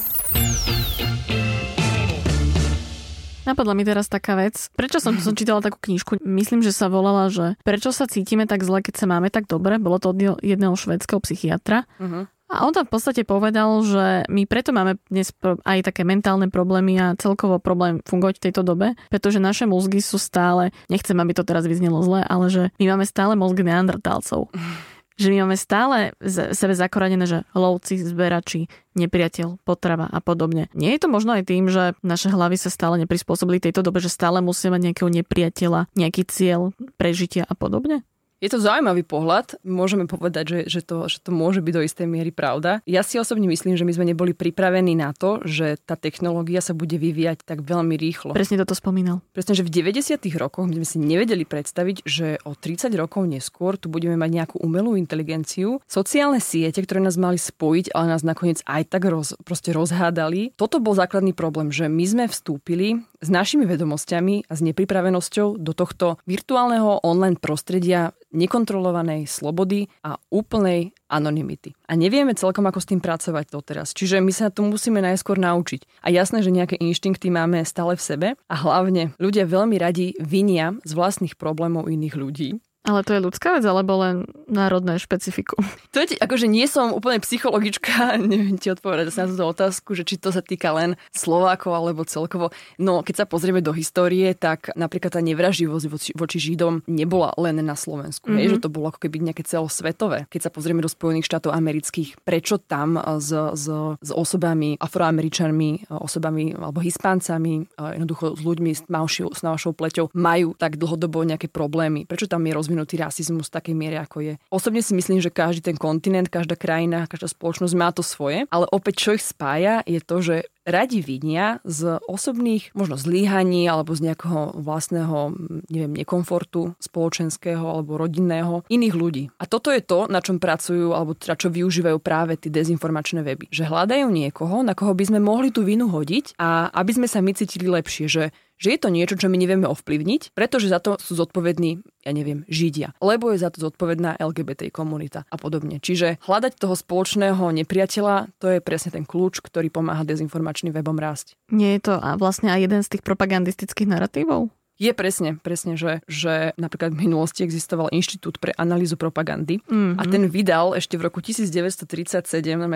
Napadla mi teraz taká vec. Prečo som, som čítala takú knižku? Myslím, že sa volala, že prečo sa cítime tak zle, keď sa máme tak dobre. Bolo to od jedného švedského psychiatra. Uh-huh. A on tam v podstate povedal, že my preto máme dnes aj také mentálne problémy a celkovo problém fungovať v tejto dobe, pretože naše mozgy sú stále, nechcem, aby to teraz vyznelo zle, ale že my máme stále mozgy neandertálcov. že my máme stále sebe zakoranené, že lovci, zberači, nepriateľ, potrava a podobne. Nie je to možno aj tým, že naše hlavy sa stále neprispôsobili tejto dobe, že stále musíme mať nejakého nepriateľa, nejaký cieľ prežitia a podobne? Je to zaujímavý pohľad. Môžeme povedať, že, že, to, že to môže byť do istej miery pravda. Ja si osobne myslím, že my sme neboli pripravení na to, že tá technológia sa bude vyvíjať tak veľmi rýchlo. Presne toto spomínal. Presne, že v 90. rokoch my sme si nevedeli predstaviť, že o 30 rokov neskôr tu budeme mať nejakú umelú inteligenciu. Sociálne siete, ktoré nás mali spojiť, ale nás nakoniec aj tak roz, proste rozhádali. Toto bol základný problém, že my sme vstúpili s našimi vedomosťami a s nepripravenosťou do tohto virtuálneho online prostredia nekontrolovanej slobody a úplnej anonymity. A nevieme celkom, ako s tým pracovať doteraz. Čiže my sa to musíme najskôr naučiť. A jasné, že nejaké inštinkty máme stále v sebe a hlavne ľudia veľmi radi vinia z vlastných problémov iných ľudí. Ale to je ľudská vec, alebo len národné špecifikum? To je, akože nie som úplne psychologička, neviem ti odpovedať na túto otázku, že či to sa týka len Slovákov alebo celkovo. No, keď sa pozrieme do histórie, tak napríklad tá nevraživosť voči, voči Židom nebola len na Slovensku. Mm-hmm. Je, že to bolo ako keby nejaké celosvetové. Keď sa pozrieme do Spojených štátov amerických, prečo tam s, s, s osobami, afroameričanmi, osobami alebo hispáncami, jednoducho s ľuďmi s tmavšou, s tmavšou pleťou majú tak dlhodobo nejaké problémy? Prečo tam je rozvinutý rozvinutý rasizmus v takej miere, ako je. Osobne si myslím, že každý ten kontinent, každá krajina, každá spoločnosť má to svoje, ale opäť čo ich spája je to, že radi vinia z osobných možno zlíhaní alebo z nejakého vlastného neviem, nekomfortu spoločenského alebo rodinného iných ľudí. A toto je to, na čom pracujú alebo teda čo využívajú práve tie dezinformačné weby. Že hľadajú niekoho, na koho by sme mohli tú vinu hodiť a aby sme sa my cítili lepšie, že že je to niečo, čo my nevieme ovplyvniť, pretože za to sú zodpovední, ja neviem, Židia. Lebo je za to zodpovedná LGBT komunita a podobne. Čiže hľadať toho spoločného nepriateľa, to je presne ten kľúč, ktorý pomáha dezinformačným webom rásť. Nie je to vlastne aj jeden z tých propagandistických narratívov? Je presne, presne, že, že napríklad v minulosti existoval Inštitút pre analýzu propagandy mm-hmm. a ten vydal ešte v roku 1937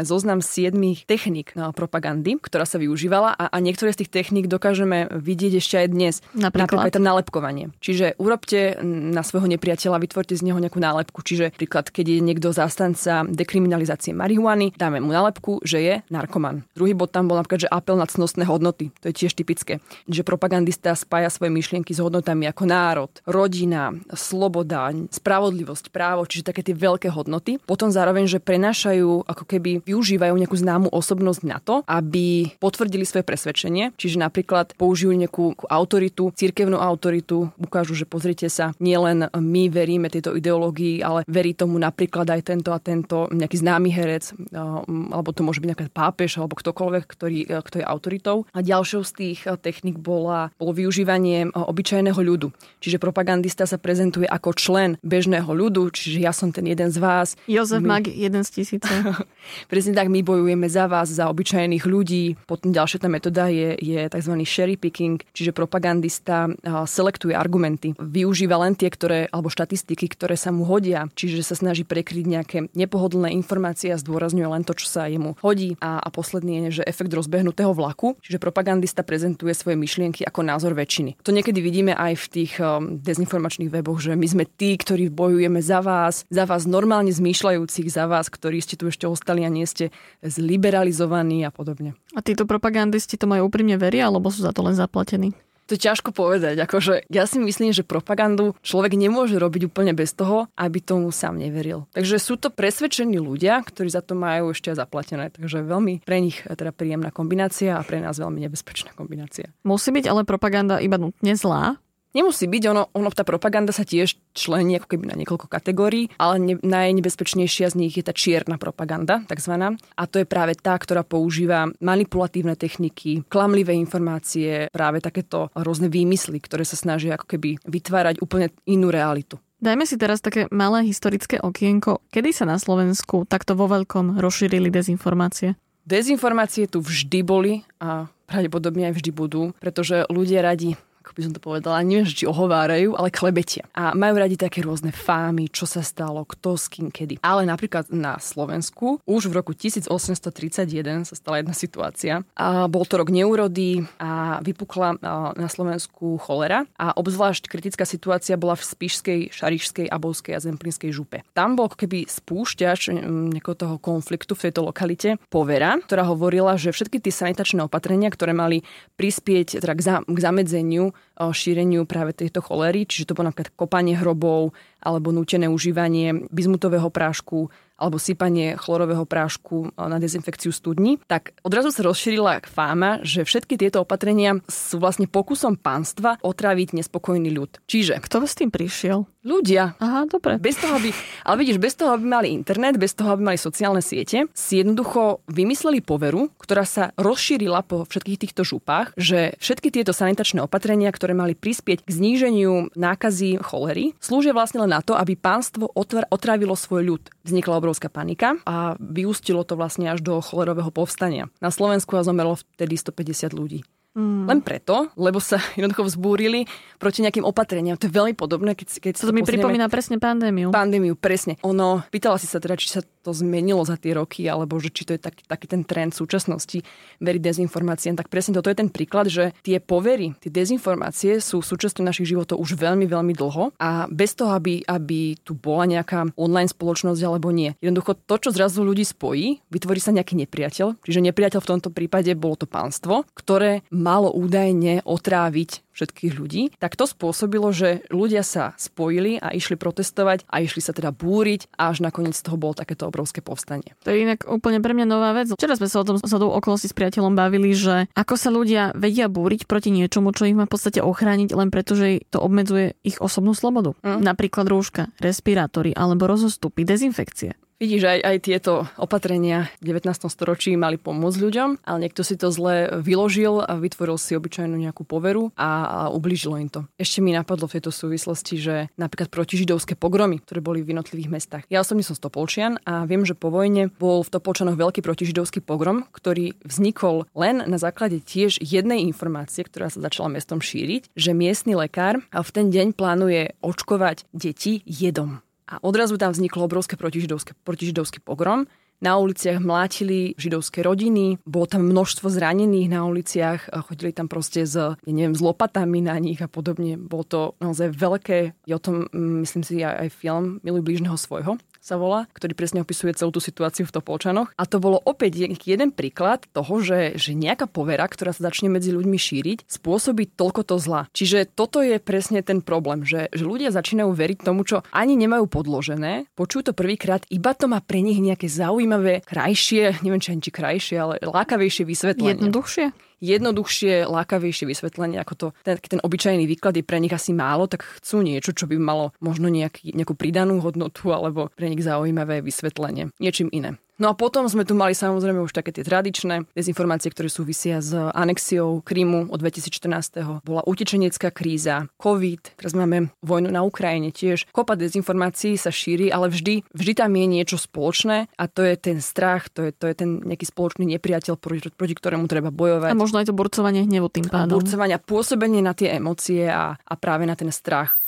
zoznam siedmých techník na propagandy, ktorá sa využívala a, a niektoré z tých techník dokážeme vidieť ešte aj dnes. Napríklad, napríklad nálepkovanie. Čiže urobte na svojho nepriateľa, vytvorte z neho nejakú nálepku. Čiže príklad, keď je niekto zástanca dekriminalizácie marihuany, dáme mu nálepku, že je narkoman. Druhý bod tam bol napríklad, že apel na cnostné hodnoty. To je tiež typické. Že propagandista spája svoje myšlienky myšlienky s hodnotami ako národ, rodina, sloboda, spravodlivosť, právo, čiže také tie veľké hodnoty. Potom zároveň, že prenášajú, ako keby využívajú nejakú známu osobnosť na to, aby potvrdili svoje presvedčenie. Čiže napríklad použijú nejakú autoritu, cirkevnú autoritu, ukážu, že pozrite sa, nielen my veríme tejto ideológii, ale verí tomu napríklad aj tento a tento nejaký známy herec, alebo to môže byť nejaký pápež, alebo ktokoľvek, ktorý, kto je autoritou. A ďalšou z tých technik bola, bolo využívanie obyčajného ľudu. Čiže propagandista sa prezentuje ako člen bežného ľudu, čiže ja som ten jeden z vás. Jozef my... Mag, jeden z tisíce. Presne tak, my bojujeme za vás, za obyčajných ľudí. Potom ďalšia tá metóda je, je tzv. cherry picking, čiže propagandista selektuje argumenty. Využíva len tie, ktoré, alebo štatistiky, ktoré sa mu hodia, čiže sa snaží prekryť nejaké nepohodlné informácie a zdôrazňuje len to, čo sa jemu hodí. A, a posledný je, že efekt rozbehnutého vlaku, čiže propagandista prezentuje svoje myšlienky ako názor väčšiny. To niekedy vidíme aj v tých um, dezinformačných weboch, že my sme tí, ktorí bojujeme za vás, za vás normálne zmýšľajúcich, za vás, ktorí ste tu ešte ostali a nie ste zliberalizovaní a podobne. A títo propagandisti to majú úprimne veria, alebo sú za to len zaplatení? To je ťažko povedať. Akože ja si myslím, že propagandu človek nemôže robiť úplne bez toho, aby tomu sám neveril. Takže sú to presvedčení ľudia, ktorí za to majú ešte zaplatené. Takže veľmi pre nich teda príjemná kombinácia a pre nás veľmi nebezpečná kombinácia. Musí byť ale propaganda iba nutne zlá? Nemusí byť, ono, ono, tá propaganda sa tiež člení ako keby na niekoľko kategórií, ale ne, najnebezpečnejšia z nich je tá čierna propaganda, takzvaná. A to je práve tá, ktorá používa manipulatívne techniky, klamlivé informácie, práve takéto rôzne výmysly, ktoré sa snažia ako keby vytvárať úplne inú realitu. Dajme si teraz také malé historické okienko. Kedy sa na Slovensku takto vo veľkom rozšírili dezinformácie? Dezinformácie tu vždy boli a pravdepodobne aj vždy budú, pretože ľudia radi ako by som to povedala, neviem, či ohovárajú, ale klebetia. A majú radi také rôzne fámy, čo sa stalo, kto s kým, kedy. Ale napríklad na Slovensku už v roku 1831 sa stala jedna situácia. A bol to rok neúrody a vypukla na Slovensku cholera a obzvlášť kritická situácia bola v Spišskej, Šarišskej, Abovskej a Zemplínskej župe. Tam bol keby spúšťač nejakého toho konfliktu v tejto lokalite povera, ktorá hovorila, že všetky tie sanitačné opatrenia, ktoré mali prispieť teda k, za, k zamedzeniu šíreniu práve tejto cholery, čiže to bolo napríklad kopanie hrobov alebo nútené užívanie bizmutového prášku alebo sypanie chlorového prášku na dezinfekciu studní, tak odrazu sa rozšírila fáma, že všetky tieto opatrenia sú vlastne pokusom pánstva otráviť nespokojný ľud. Čiže... Kto s tým prišiel? Ľudia. Aha, dobre. Bez toho, aby, ale vidíš, bez toho, aby mali internet, bez toho, aby mali sociálne siete, si jednoducho vymysleli poveru, ktorá sa rozšírila po všetkých týchto župách, že všetky tieto sanitačné opatrenia, ktoré mali prispieť k zníženiu nákazy cholery, slúžia vlastne len na to, aby pánstvo otrávilo svoj ľud. Vznikla obrovská panika a vyústilo to vlastne až do cholerového povstania. Na Slovensku zomrelo vtedy 150 ľudí. Mm. Len preto, lebo sa jednoducho vzbúrili proti nejakým opatreniam. To je veľmi podobné, keď, keď to, to mi pripomína presne pandémiu. Pandémiu, presne. Ono, pýtala si sa teda, či sa to zmenilo za tie roky, alebo že či to je tak, taký ten trend súčasnosti veriť dezinformáciám. Tak presne toto je ten príklad, že tie povery, tie dezinformácie sú súčasťou našich životov už veľmi, veľmi dlho a bez toho, aby, aby tu bola nejaká online spoločnosť alebo nie. Jednoducho to, čo zrazu ľudí spojí, vytvorí sa nejaký nepriateľ. Čiže nepriateľ v tomto prípade bolo to pánstvo, ktoré malo údajne otráviť všetkých ľudí, tak to spôsobilo, že ľudia sa spojili a išli protestovať a išli sa teda búriť a až nakoniec z toho bolo takéto obrovské povstanie. To je inak úplne pre mňa nová vec. Včera sme sa o tom sadou okolosti s priateľom bavili, že ako sa ľudia vedia búriť proti niečomu, čo ich má v podstate ochrániť len preto, že to obmedzuje ich osobnú slobodu. Mm. Napríklad rúška, respirátory alebo rozostupy, dezinfekcie. Vidíš, aj, aj tieto opatrenia v 19. storočí mali pomôcť ľuďom, ale niekto si to zle vyložil a vytvoril si obyčajnú nejakú poveru a, a ublížilo im to. Ešte mi napadlo v tejto súvislosti, že napríklad protižidovské pogromy, ktoré boli v jednotlivých mestách. Ja osobne som stopolčian a viem, že po vojne bol v Topolčanoch veľký protižidovský pogrom, ktorý vznikol len na základe tiež jednej informácie, ktorá sa začala mestom šíriť, že miestny lekár v ten deň plánuje očkovať deti jedom. A odrazu tam vzniklo obrovské protižidovské, protižidovský pogrom. Na uliciach mlátili židovské rodiny, bolo tam množstvo zranených na uliciach, chodili tam proste s, ja neviem, s lopatami na nich a podobne. Bolo to naozaj veľké, je o tom, mm, myslím si, aj, aj film Miluj blížneho svojho sa volá, ktorý presne opisuje celú tú situáciu v Topolčanoch. A to bolo opäť jeden príklad toho, že, že nejaká povera, ktorá sa začne medzi ľuďmi šíriť, spôsobí toľko to zla. Čiže toto je presne ten problém, že, že ľudia začínajú veriť tomu, čo ani nemajú podložené, počujú to prvýkrát, iba to má pre nich nejaké zaujímavé, krajšie, neviem či ani či krajšie, ale lákavejšie vysvetlenie. Jednoduchšie? Jednoduchšie, lákavejšie vysvetlenie, ako to ten, ten obyčajný výklad je pre nich asi málo, tak chcú niečo, čo by malo možno nejaký, nejakú pridanú hodnotu alebo pre nich zaujímavé vysvetlenie. Niečím iné. No a potom sme tu mali samozrejme už také tie tradičné dezinformácie, ktoré súvisia s anexiou Krymu od 2014. Bola utečenecká kríza, COVID, teraz máme vojnu na Ukrajine tiež. Kopa dezinformácií sa šíri, ale vždy, vždy tam je niečo spoločné a to je ten strach, to je, to je ten nejaký spoločný nepriateľ, proti, proti ktorému treba bojovať. A možno aj to burcovanie hnevu tým pádom. Burcovanie, pôsobenie na tie emócie a, a práve na ten strach.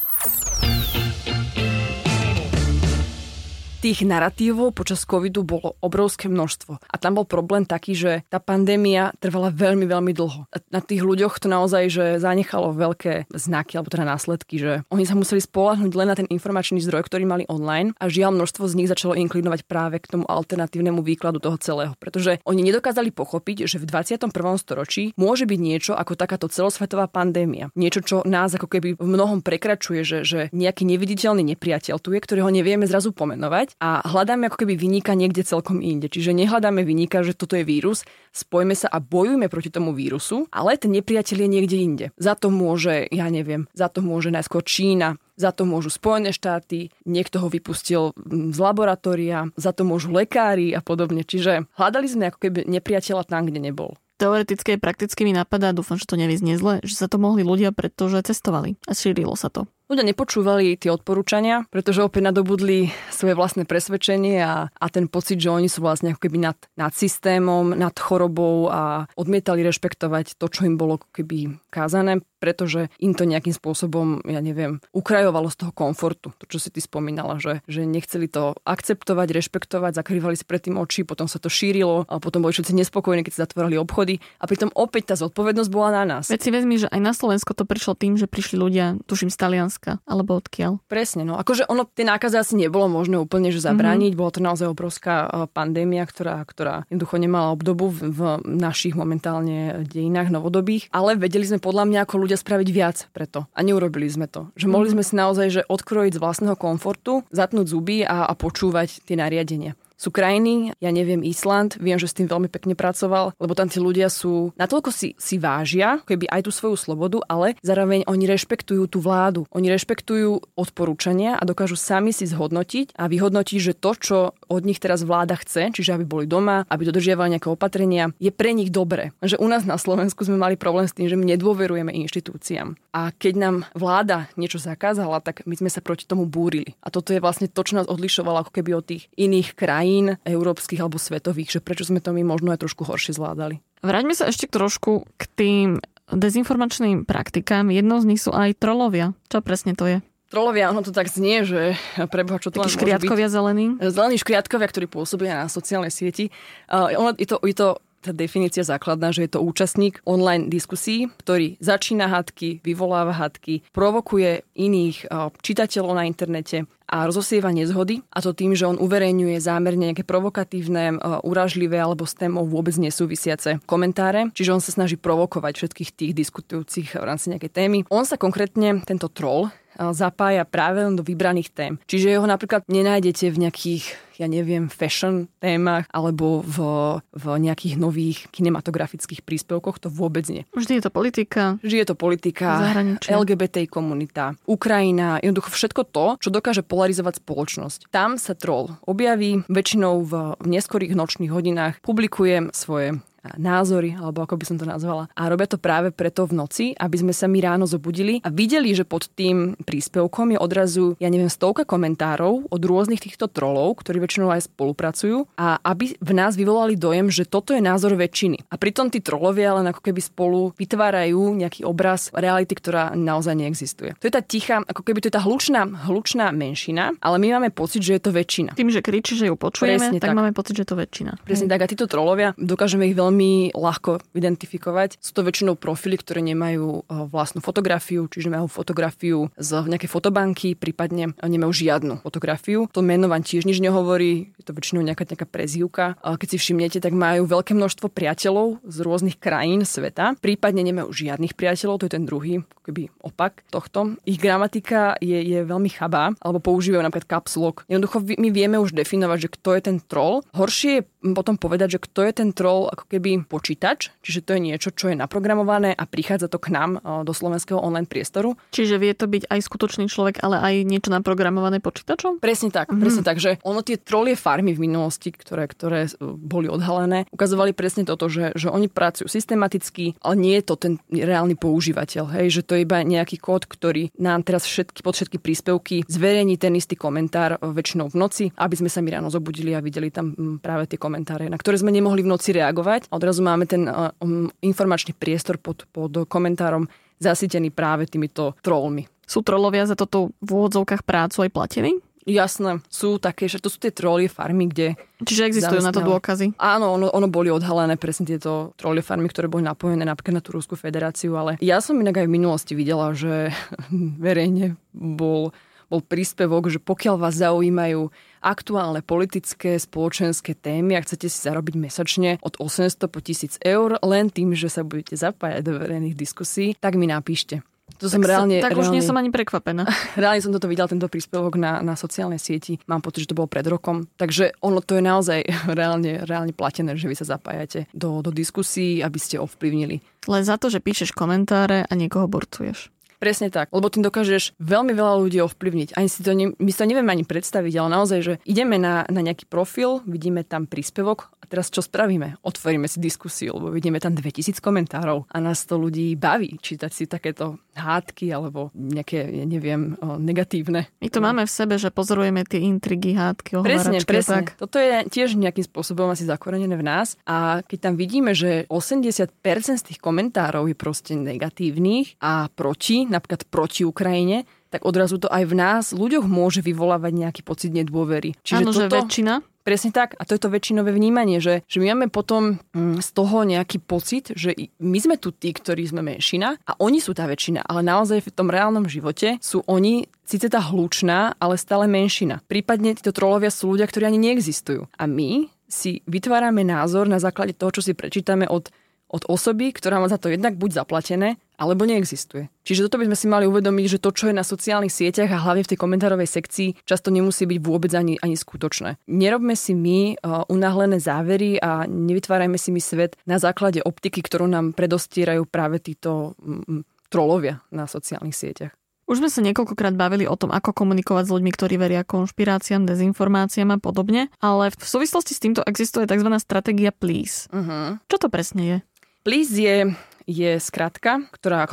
Tých narratívov počas covidu bolo obrovské množstvo. A tam bol problém taký, že tá pandémia trvala veľmi, veľmi dlho. A na tých ľuďoch to naozaj že zanechalo veľké znaky, alebo teda následky, že oni sa museli spolahnúť len na ten informačný zdroj, ktorý mali online a žiaľ množstvo z nich začalo inklinovať práve k tomu alternatívnemu výkladu toho celého. Pretože oni nedokázali pochopiť, že v 21. storočí môže byť niečo ako takáto celosvetová pandémia. Niečo, čo nás ako keby v mnohom prekračuje, že, že nejaký neviditeľný nepriateľ tu je, ktorého nevieme zrazu pomenovať a hľadáme ako keby vyníka niekde celkom inde. Čiže nehľadáme vyníka, že toto je vírus, spojme sa a bojujme proti tomu vírusu, ale ten nepriateľ je niekde inde. Za to môže, ja neviem, za to môže najskôr Čína, za to môžu Spojené štáty, niekto ho vypustil z laboratória, za to môžu lekári a podobne. Čiže hľadali sme ako keby nepriateľa tam, kde nebol teoreticky aj prakticky mi napadá, dúfam, že to nevyznie zle, že sa to mohli ľudia, pretože cestovali a šírilo sa to. Ľudia nepočúvali tie odporúčania, pretože opäť nadobudli svoje vlastné presvedčenie a, a ten pocit, že oni sú vlastne ako keby nad, nad systémom, nad chorobou a odmietali rešpektovať to, čo im bolo keby kázané, pretože im to nejakým spôsobom, ja neviem, ukrajovalo z toho komfortu. To, čo si ty spomínala, že, že nechceli to akceptovať, rešpektovať, zakrývali si predtým oči, potom sa to šírilo a potom boli všetci nespokojní, keď sa zatvárali obchody a pritom opäť tá zodpovednosť bola na nás. Veď si vezmi, že aj na Slovensko to prišlo tým, že prišli ľudia, tuším z Talianska Slovenska, alebo odkiaľ? Presne, no akože ono, tie nákazy asi nebolo možné úplne že zabrániť, mm-hmm. bola to naozaj obrovská e, pandémia, ktorá, ktorá jednoducho nemala obdobu v, v našich momentálne dejinách novodobých, ale vedeli sme podľa mňa ako ľudia spraviť viac preto a neurobili sme to. Že mohli mm-hmm. sme si naozaj že odkrojiť z vlastného komfortu, zatnúť zuby a, a počúvať tie nariadenia sú krajiny, ja neviem, Island, viem, že s tým veľmi pekne pracoval, lebo tam tí ľudia sú, natoľko si, si vážia, keby aj tú svoju slobodu, ale zároveň oni rešpektujú tú vládu. Oni rešpektujú odporúčania a dokážu sami si zhodnotiť a vyhodnotiť, že to, čo od nich teraz vláda chce, čiže aby boli doma, aby dodržiavali nejaké opatrenia, je pre nich dobre. Že u nás na Slovensku sme mali problém s tým, že my nedôverujeme inštitúciám. A keď nám vláda niečo zakázala, tak my sme sa proti tomu búrili. A toto je vlastne to, čo nás odlišovalo ako keby od tých iných krajín európskych alebo svetových, že prečo sme to my možno aj trošku horšie zvládali. Vráťme sa ešte trošku k tým dezinformačným praktikám. Jednou z nich sú aj trolovia. Čo presne to je? Trolovia, ono to tak znie, že preboha, čo to Takí škriatkovia zelení? Zelení škriatkovia, ktorí pôsobia na sociálnej sieti. Uh, ono, je, to, je to tá definícia základná, že je to účastník online diskusí, ktorý začína hádky, vyvoláva hádky, provokuje iných čitateľov na internete, a rozosieva nezhody a to tým, že on uverejňuje zámerne nejaké provokatívne, uražlivé alebo s témou vôbec nesúvisiace komentáre. Čiže on sa snaží provokovať všetkých tých diskutujúcich v rámci nejakej témy. On sa konkrétne, tento troll, zapája práve len do vybraných tém. Čiže ho napríklad nenájdete v nejakých, ja neviem, fashion témach alebo v, v nejakých nových kinematografických príspevkoch, to vôbec nie. Vždy je to politika. Vždy je to politika, Zahraničie. LGBT komunita, Ukrajina, jednoducho všetko to, čo dokáže polarizovať spoločnosť. Tam sa troll objaví, väčšinou v neskorých nočných hodinách publikuje svoje názory, alebo ako by som to nazvala. A robia to práve preto v noci, aby sme sa my ráno zobudili a videli, že pod tým príspevkom je odrazu, ja neviem, stovka komentárov od rôznych týchto trolov, ktorí väčšinou aj spolupracujú a aby v nás vyvolali dojem, že toto je názor väčšiny. A pritom tí trolovia len ako keby spolu vytvárajú nejaký obraz reality, ktorá naozaj neexistuje. To je tá tichá, ako keby to je tá hlučná, hlučná menšina, ale my máme pocit, že je to väčšina. Tým, že kričí, že ju počujeme, tak, tak máme pocit, že je to väčšina. Presne tak. A títo trolovia dokážeme ich veľmi veľmi ľahko identifikovať. Sú to väčšinou profily, ktoré nemajú eh, vlastnú fotografiu, čiže majú fotografiu z nejakej fotobanky, prípadne nemajú žiadnu fotografiu. To meno vám tiež nič nehovorí, je to väčšinou nejaká, nejaká prezývka. Keď si všimnete, tak majú veľké množstvo priateľov z rôznych krajín sveta, prípadne nemajú žiadnych priateľov, to je ten druhý keby opak tohto. Ich gramatika je, je veľmi chabá, alebo používajú napríklad caps lock. Jednoducho my vieme už definovať, že kto je ten troll. Horšie je potom povedať, že kto je ten troll ako keby počítač, čiže to je niečo, čo je naprogramované a prichádza to k nám do slovenského online priestoru. Čiže vie to byť aj skutočný človek, ale aj niečo naprogramované počítačom? Presne tak, mm-hmm. presne tak, že ono tie trolie farmy v minulosti, ktoré, ktoré boli odhalené, ukazovali presne toto, že, že oni pracujú systematicky, ale nie je to ten reálny používateľ, hej, že to je iba nejaký kód, ktorý nám teraz všetky, pod všetky príspevky zverejní ten istý komentár väčšinou v noci, aby sme sa mi ráno zobudili a videli tam práve tie komentáre, na ktoré sme nemohli v noci reagovať. A odrazu máme ten um, informačný priestor pod, pod komentárom zasýtený práve týmito trollmi. Sú trollovia za toto v úvodzovkách prácu aj platení? Jasné, sú také, že to sú tie trolie farmy, kde... Čiže existujú na to dôkazy? Áno, ono, ono boli odhalené presne tieto trolie farmy, ktoré boli napojené napríklad na tú Ruskú federáciu, ale ja som inak aj v minulosti videla, že verejne bol bol príspevok, že pokiaľ vás zaujímajú aktuálne politické, spoločenské témy a chcete si zarobiť mesačne od 800 po 1000 eur len tým, že sa budete zapájať do verejných diskusí, tak mi napíšte. To tak som reálne, tak reálne, už nie som ani prekvapená. Reálne som toto videl, tento príspevok na, na sociálnej sieti. Mám pocit, že to bolo pred rokom. Takže ono to je naozaj reálne, reálne platené, že vy sa zapájate do, do diskusí, aby ste ovplyvnili. Len za to, že píšeš komentáre a niekoho borcuješ. Presne tak, lebo tým dokážeš veľmi veľa ľudí ovplyvniť. Ani si to ne, my to nevieme ani predstaviť, ale naozaj, že ideme na, na nejaký profil, vidíme tam príspevok a teraz čo spravíme? Otvoríme si diskusiu, lebo vidíme tam 2000 komentárov a nás to ľudí baví čítať si takéto hádky alebo nejaké, ja neviem, negatívne. My to máme v sebe, že pozorujeme tie intrigy, hádky, Presne, presne. Tak. Toto je tiež nejakým spôsobom asi zakorenené v nás a keď tam vidíme, že 80% z tých komentárov je proste negatívnych a proti, napríklad proti Ukrajine, tak odrazu to aj v nás, ľuďoch môže vyvolávať nejaký pocit nedôvery. Čiže Áno, toto, že väčšina? Presne tak. A to je to väčšinové vnímanie, že, že my máme potom mm, z toho nejaký pocit, že my sme tu tí, ktorí sme menšina a oni sú tá väčšina. Ale naozaj v tom reálnom živote sú oni síce tá hlučná, ale stále menšina. Prípadne títo trolovia sú ľudia, ktorí ani neexistujú. A my si vytvárame názor na základe toho, čo si prečítame od od osoby, ktorá má za to jednak buď zaplatené, alebo neexistuje. Čiže toto by sme si mali uvedomiť, že to, čo je na sociálnych sieťach a hlavne v tej komentárovej sekcii, často nemusí byť vôbec ani, ani skutočné. Nerobme si my uh, unáhlené závery a nevytvárajme si my svet na základe optiky, ktorú nám predostierajú práve títo um, trolovia na sociálnych sieťach. Už sme sa niekoľkokrát bavili o tom, ako komunikovať s ľuďmi, ktorí veria konšpiráciám, dezinformáciám a podobne, ale v súvislosti s týmto existuje tzv. stratégia please. Uh-huh. Čo to presne je? Please je je skratka, ktorá,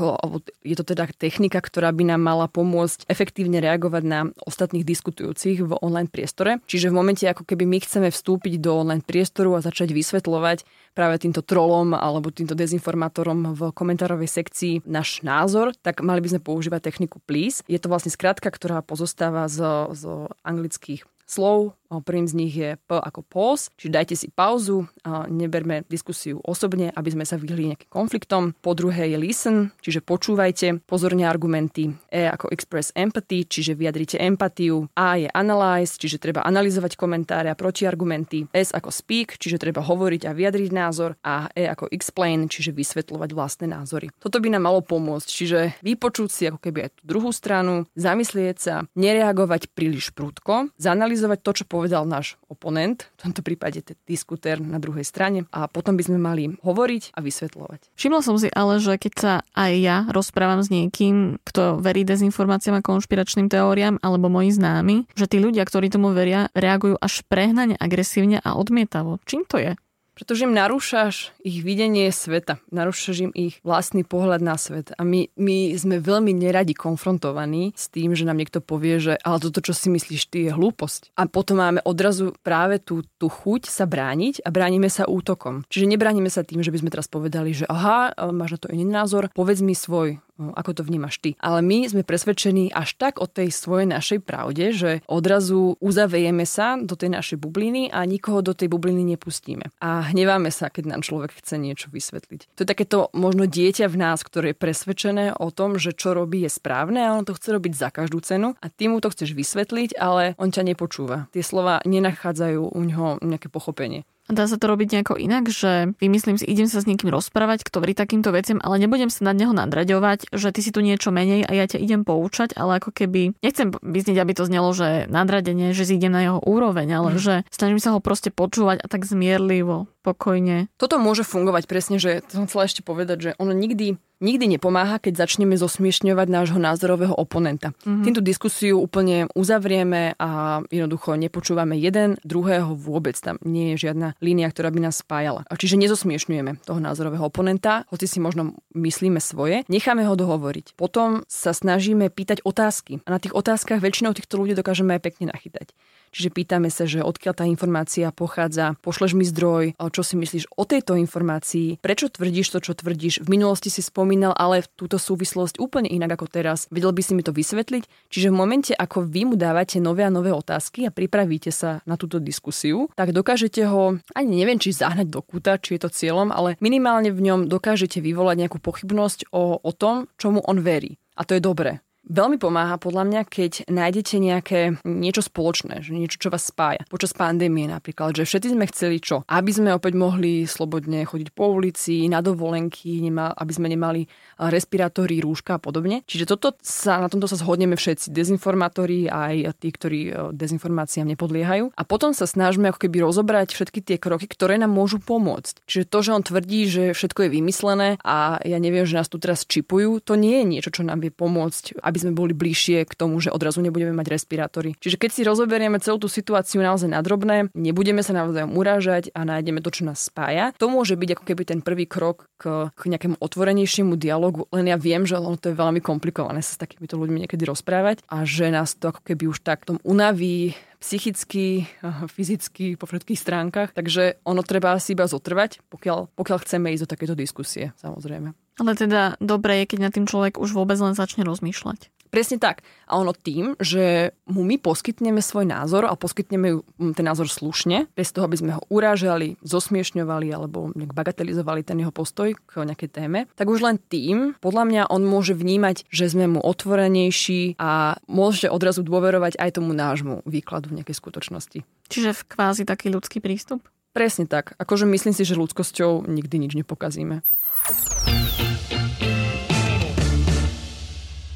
je to teda technika, ktorá by nám mala pomôcť efektívne reagovať na ostatných diskutujúcich v online priestore. Čiže v momente, ako keby my chceme vstúpiť do online priestoru a začať vysvetľovať práve týmto trolom alebo týmto dezinformátorom v komentárovej sekcii náš názor, tak mali by sme používať techniku please. Je to vlastne skratka, ktorá pozostáva z, z anglických slov Prvým z nich je P ako pause, čiže dajte si pauzu, neberme diskusiu osobne, aby sme sa vyhli nejakým konfliktom. Po druhé je listen, čiže počúvajte pozorne argumenty. E ako express empathy, čiže vyjadrite empatiu. A je analyze, čiže treba analyzovať komentáre a protiargumenty. S ako speak, čiže treba hovoriť a vyjadriť názor. A E ako explain, čiže vysvetľovať vlastné názory. Toto by nám malo pomôcť, čiže vypočuť si ako keby aj tú druhú stranu, zamyslieť sa, nereagovať príliš prudko, zanalizovať to, čo povedal náš oponent, v tomto prípade ten diskutér na druhej strane a potom by sme mali hovoriť a vysvetľovať. Všimla som si ale, že keď sa aj ja rozprávam s niekým, kto verí dezinformáciám a konšpiračným teóriám alebo moji známi, že tí ľudia, ktorí tomu veria, reagujú až prehnane agresívne a odmietavo. Čím to je? Pretože im narúšaš ich videnie sveta, narúšaš im ich vlastný pohľad na svet. A my, my sme veľmi neradi konfrontovaní s tým, že nám niekto povie, že ale toto, čo si myslíš ty, je hlúposť. A potom máme odrazu práve tú, tú chuť sa brániť a bránime sa útokom. Čiže nebránime sa tým, že by sme teraz povedali, že aha, máš na to iný názor, povedz mi svoj, ako to vnímaš ty. Ale my sme presvedčení až tak o tej svojej našej pravde, že odrazu uzavejeme sa do tej našej bubliny a nikoho do tej bubliny nepustíme. A hneváme sa, keď nám človek chce niečo vysvetliť. To je takéto možno dieťa v nás, ktoré je presvedčené o tom, že čo robí je správne a on to chce robiť za každú cenu a ty mu to chceš vysvetliť, ale on ťa nepočúva. Tie slova nenachádzajú u ňoho nejaké pochopenie. Dá sa to robiť nejako inak, že vymyslím si, idem sa s niekým rozprávať, kto verí takýmto veciam, ale nebudem sa nad neho nadraďovať, že ty si tu niečo menej a ja ťa idem poučať, ale ako keby, nechcem vyzniť, aby to znelo, že nadradenie, že zídem na jeho úroveň, ale mm. že snažím sa ho proste počúvať a tak zmierlivo, pokojne. Toto môže fungovať presne, že to som chcela ešte povedať, že ono nikdy nikdy nepomáha, keď začneme zosmiešňovať nášho názorového oponenta. Mm-hmm. Týmto diskusiu úplne uzavrieme a jednoducho nepočúvame jeden druhého vôbec. Tam nie je žiadna línia, ktorá by nás spájala. Čiže nezosmiešňujeme toho názorového oponenta, hoci si možno myslíme svoje, necháme ho dohovoriť. Potom sa snažíme pýtať otázky a na tých otázkach väčšinou týchto ľudí dokážeme aj pekne nachytať. Čiže pýtame sa, že odkiaľ tá informácia pochádza, pošleš mi zdroj, čo si myslíš o tejto informácii, prečo tvrdíš to, čo tvrdíš. V minulosti si spomínal, ale túto súvislosť úplne inak ako teraz. Vedel by si mi to vysvetliť? Čiže v momente, ako vy mu dávate nové a nové otázky a pripravíte sa na túto diskusiu, tak dokážete ho, ani neviem, či zahnať do kúta, či je to cieľom, ale minimálne v ňom dokážete vyvolať nejakú pochybnosť o, o tom, čomu on verí. A to je dobré. Veľmi pomáha podľa mňa, keď nájdete nejaké niečo spoločné, že niečo, čo vás spája. Počas pandémie napríklad, že všetci sme chceli čo? Aby sme opäť mohli slobodne chodiť po ulici, na dovolenky, nema, aby sme nemali respirátory, rúška a podobne. Čiže toto sa, na tomto sa zhodneme všetci, dezinformátori aj tí, ktorí e, dezinformáciám nepodliehajú. A potom sa snažíme ako keby rozobrať všetky tie kroky, ktoré nám môžu pomôcť. Čiže to, že on tvrdí, že všetko je vymyslené a ja neviem, že nás tu teraz čipujú, to nie je niečo, čo nám vie pomôcť, aby aby sme boli bližšie k tomu, že odrazu nebudeme mať respirátory. Čiže keď si rozoberieme celú tú situáciu naozaj nadrobné, nebudeme sa navzájom urážať a nájdeme to, čo nás spája, to môže byť ako keby ten prvý krok k, k nejakému otvorenejšiemu dialogu. Len ja viem, že ono to je veľmi komplikované sa s takýmito ľuďmi niekedy rozprávať a že nás to ako keby už tak tom unaví psychicky, fyzicky, po všetkých stránkach. Takže ono treba asi iba zotrvať, pokiaľ, pokiaľ chceme ísť do takéto diskusie, samozrejme. Ale teda dobre je, keď na tým človek už vôbec len začne rozmýšľať. Presne tak. A ono tým, že mu my poskytneme svoj názor a poskytneme ten názor slušne, bez toho, aby sme ho urážali, zosmiešňovali alebo bagatelizovali ten jeho postoj k nejakej téme, tak už len tým, podľa mňa on môže vnímať, že sme mu otvorenejší a môže odrazu dôverovať aj tomu nášmu výkladu v nejakej skutočnosti. Čiže v kvázi taký ľudský prístup? Presne tak. Akože myslím si, že ľudskosťou nikdy nič nepokazíme.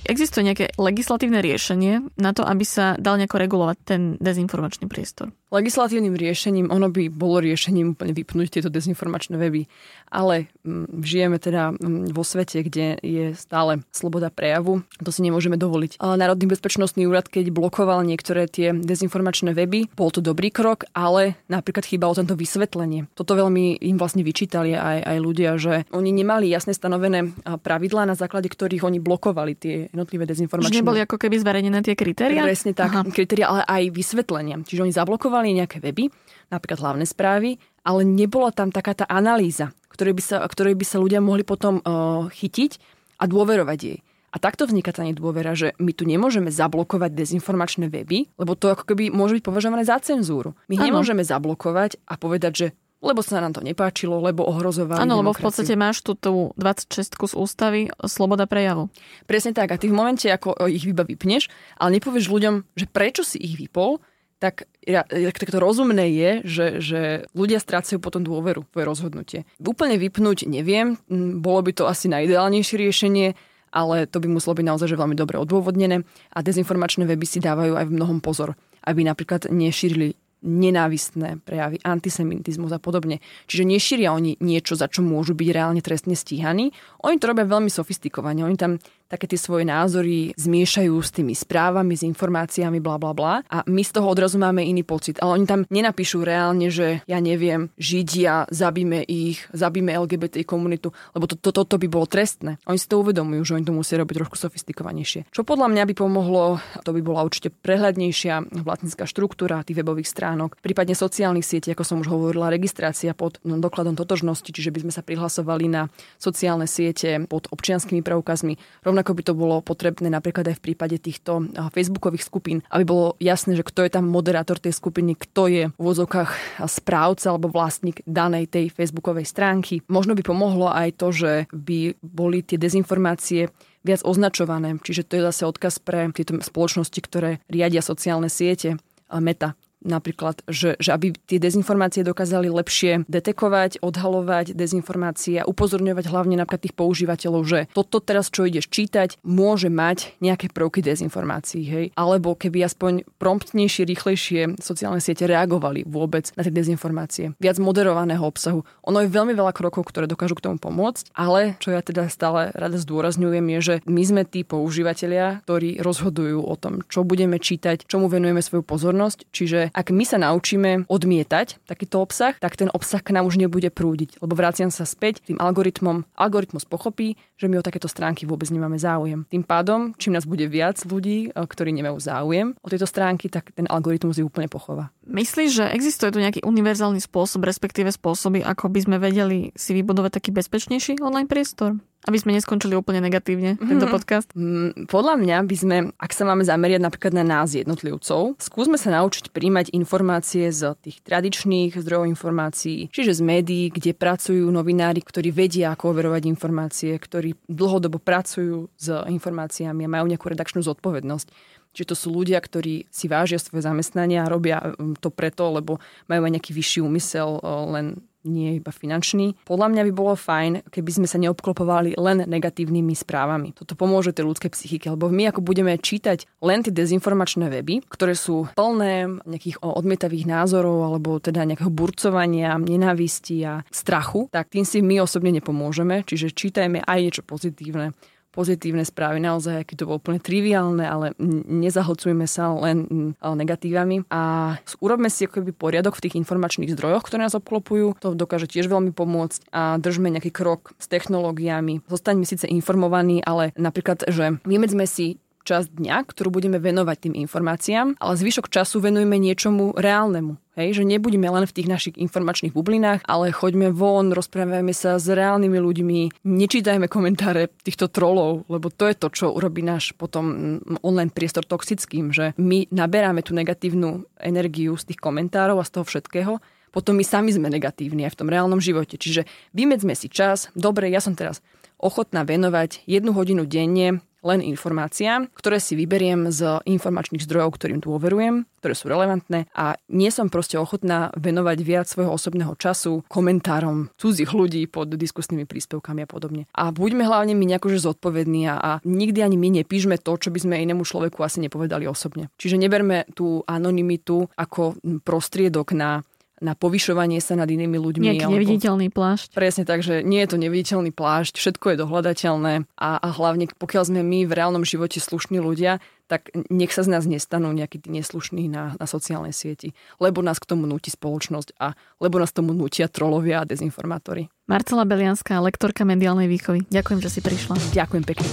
Existuje nejaké legislatívne riešenie na to, aby sa dal nejako regulovať ten dezinformačný priestor? Legislatívnym riešením, ono by bolo riešením úplne vypnúť tieto dezinformačné weby, ale mm, žijeme teda mm, vo svete, kde je stále sloboda prejavu, to si nemôžeme dovoliť. Ale Národný bezpečnostný úrad, keď blokoval niektoré tie dezinformačné weby, bol to dobrý krok, ale napríklad chýbalo tento vysvetlenie. Toto veľmi im vlastne vyčítali aj, aj ľudia, že oni nemali jasne stanovené pravidlá, na základe ktorých oni blokovali tie jednotlivé dezinformačné. Že neboli ako keby zverejnené tie kritéria? Presne tak, kritéria, ale aj vysvetlenia. Čiže oni zablokovali existovali nejaké weby, napríklad hlavné správy, ale nebola tam taká tá analýza, ktorej by sa, ktorej by sa ľudia mohli potom uh, chytiť a dôverovať jej. A takto vzniká tá nedôvera, že my tu nemôžeme zablokovať dezinformačné weby, lebo to ako keby môže byť považované za cenzúru. My ano. nemôžeme zablokovať a povedať, že lebo sa nám to nepáčilo, lebo ohrozovali Áno, lebo v podstate máš tú, tú 26 z ústavy sloboda prejavu. Presne tak. A ty v momente, ako ich iba vypneš, ale nepovieš ľuďom, že prečo si ich vypol, tak, ja, tak to rozumné je, že, že ľudia strácajú potom dôveru v rozhodnutie. Úplne vypnúť neviem, bolo by to asi najideálnejšie riešenie, ale to by muselo byť naozaj že veľmi dobre odôvodnené a dezinformačné weby si dávajú aj v mnohom pozor, aby napríklad nešírili nenávistné prejavy, antisemitizmus a podobne. Čiže nešíria oni niečo, za čo môžu byť reálne trestne stíhaní. Oni to robia veľmi sofistikovane. Oni tam také tie svoje názory zmiešajú s tými správami, s informáciami, bla bla bla. A my z toho odrazu máme iný pocit. Ale oni tam nenapíšu reálne, že ja neviem, Židia, zabíme ich, zabíme LGBT komunitu, lebo toto to, to, to by bolo trestné. Oni si to uvedomujú, že oni to musia robiť trošku sofistikovanejšie. Čo podľa mňa by pomohlo, to by bola určite prehľadnejšia vlastnícka štruktúra tých webových stránok, prípadne sociálnych sietí, ako som už hovorila, registrácia pod no, dokladom totožnosti, čiže by sme sa prihlasovali na sociálne siete pod občianskými preukazmi. Rovnako Rovnako by to bolo potrebné napríklad aj v prípade týchto facebookových skupín, aby bolo jasné, že kto je tam moderátor tej skupiny, kto je v úvodzovkách správca alebo vlastník danej tej facebookovej stránky. Možno by pomohlo aj to, že by boli tie dezinformácie viac označované. Čiže to je zase odkaz pre tieto spoločnosti, ktoré riadia sociálne siete, meta napríklad, že, že aby tie dezinformácie dokázali lepšie detekovať, odhalovať dezinformácie a upozorňovať hlavne napríklad tých používateľov, že toto teraz, čo ideš čítať, môže mať nejaké prvky dezinformácií, hej. Alebo keby aspoň promptnejšie, rýchlejšie sociálne siete reagovali vôbec na tie dezinformácie. Viac moderovaného obsahu. Ono je veľmi veľa krokov, ktoré dokážu k tomu pomôcť, ale čo ja teda stále rada zdôrazňujem je, že my sme tí používateľia, ktorí rozhodujú o tom, čo budeme čítať, čomu venujeme svoju pozornosť, čiže ak my sa naučíme odmietať takýto obsah, tak ten obsah k nám už nebude prúdiť. Lebo vraciam sa späť tým algoritmom. Algoritmus pochopí, že my o takéto stránky vôbec nemáme záujem. Tým pádom, čím nás bude viac ľudí, eh, ktorí nemajú záujem o tieto stránky, tak ten algoritmus ju úplne pochová. Myslíš, že existuje tu nejaký univerzálny spôsob, respektíve spôsoby, ako by sme vedeli si vybudovať taký bezpečnejší online priestor? Aby sme neskončili úplne negatívne mm-hmm. tento podcast? Mm, podľa mňa by sme, ak sa máme zameriať napríklad na nás jednotlivcov, skúsme sa naučiť príjmať informácie z tých tradičných zdrojov informácií, čiže z médií, kde pracujú novinári, ktorí vedia, ako overovať informácie, ktorí dlhodobo pracujú s informáciami a majú nejakú redakčnú zodpovednosť. Čiže to sú ľudia, ktorí si vážia svoje zamestnanie a robia mm, to preto, lebo majú aj nejaký vyšší úmysel len nie iba finančný. Podľa mňa by bolo fajn, keby sme sa neobklopovali len negatívnymi správami. Toto pomôže tej ľudskej psychike, lebo my ako budeme čítať len tie dezinformačné weby, ktoré sú plné nejakých odmietavých názorov alebo teda nejakého burcovania, nenávisti a strachu, tak tým si my osobne nepomôžeme. Čiže čítajme aj niečo pozitívne pozitívne správy, naozaj, aké to bolo úplne triviálne, ale nezahlcujme sa len negatívami a urobme si akoby poriadok v tých informačných zdrojoch, ktoré nás obklopujú. To dokáže tiež veľmi pomôcť a držme nejaký krok s technológiami. Zostaňme síce informovaní, ale napríklad, že vymedzme si časť dňa, ktorú budeme venovať tým informáciám, ale zvyšok času venujeme niečomu reálnemu. Hej, že nebudeme len v tých našich informačných bublinách, ale choďme von, rozprávajme sa s reálnymi ľuďmi, nečítajme komentáre týchto trolov, lebo to je to, čo urobí náš potom online priestor toxickým, že my naberáme tú negatívnu energiu z tých komentárov a z toho všetkého, potom my sami sme negatívni aj v tom reálnom živote. Čiže vymedzme si čas, dobre, ja som teraz ochotná venovať jednu hodinu denne len informáciám, ktoré si vyberiem z informačných zdrojov, ktorým dôverujem, ktoré sú relevantné a nie som proste ochotná venovať viac svojho osobného času komentárom cudzích ľudí pod diskusnými príspevkami a podobne. A buďme hlavne my nejakože zodpovední a, a nikdy ani my nepíšme to, čo by sme inému človeku asi nepovedali osobne. Čiže neberme tú anonymitu ako prostriedok na na povyšovanie sa nad inými ľuďmi. Nejaký alebo... neviditeľný plášť. Presne tak, že nie je to neviditeľný plášť, všetko je dohľadateľné a, a hlavne pokiaľ sme my v reálnom živote slušní ľudia, tak nech sa z nás nestanú nejakí neslušní na, na sociálnej sieti, lebo nás k tomu nutí spoločnosť a lebo nás tomu nutia trolovia a dezinformátori. Marcela Belianská, lektorka mediálnej výchovy. Ďakujem, že si prišla. Ďakujem pekne.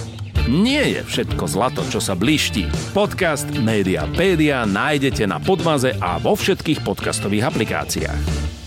Nie je všetko zlato, čo sa bliští. Podcast Mediapédia nájdete na Podmaze a vo všetkých podcastových aplikáciách.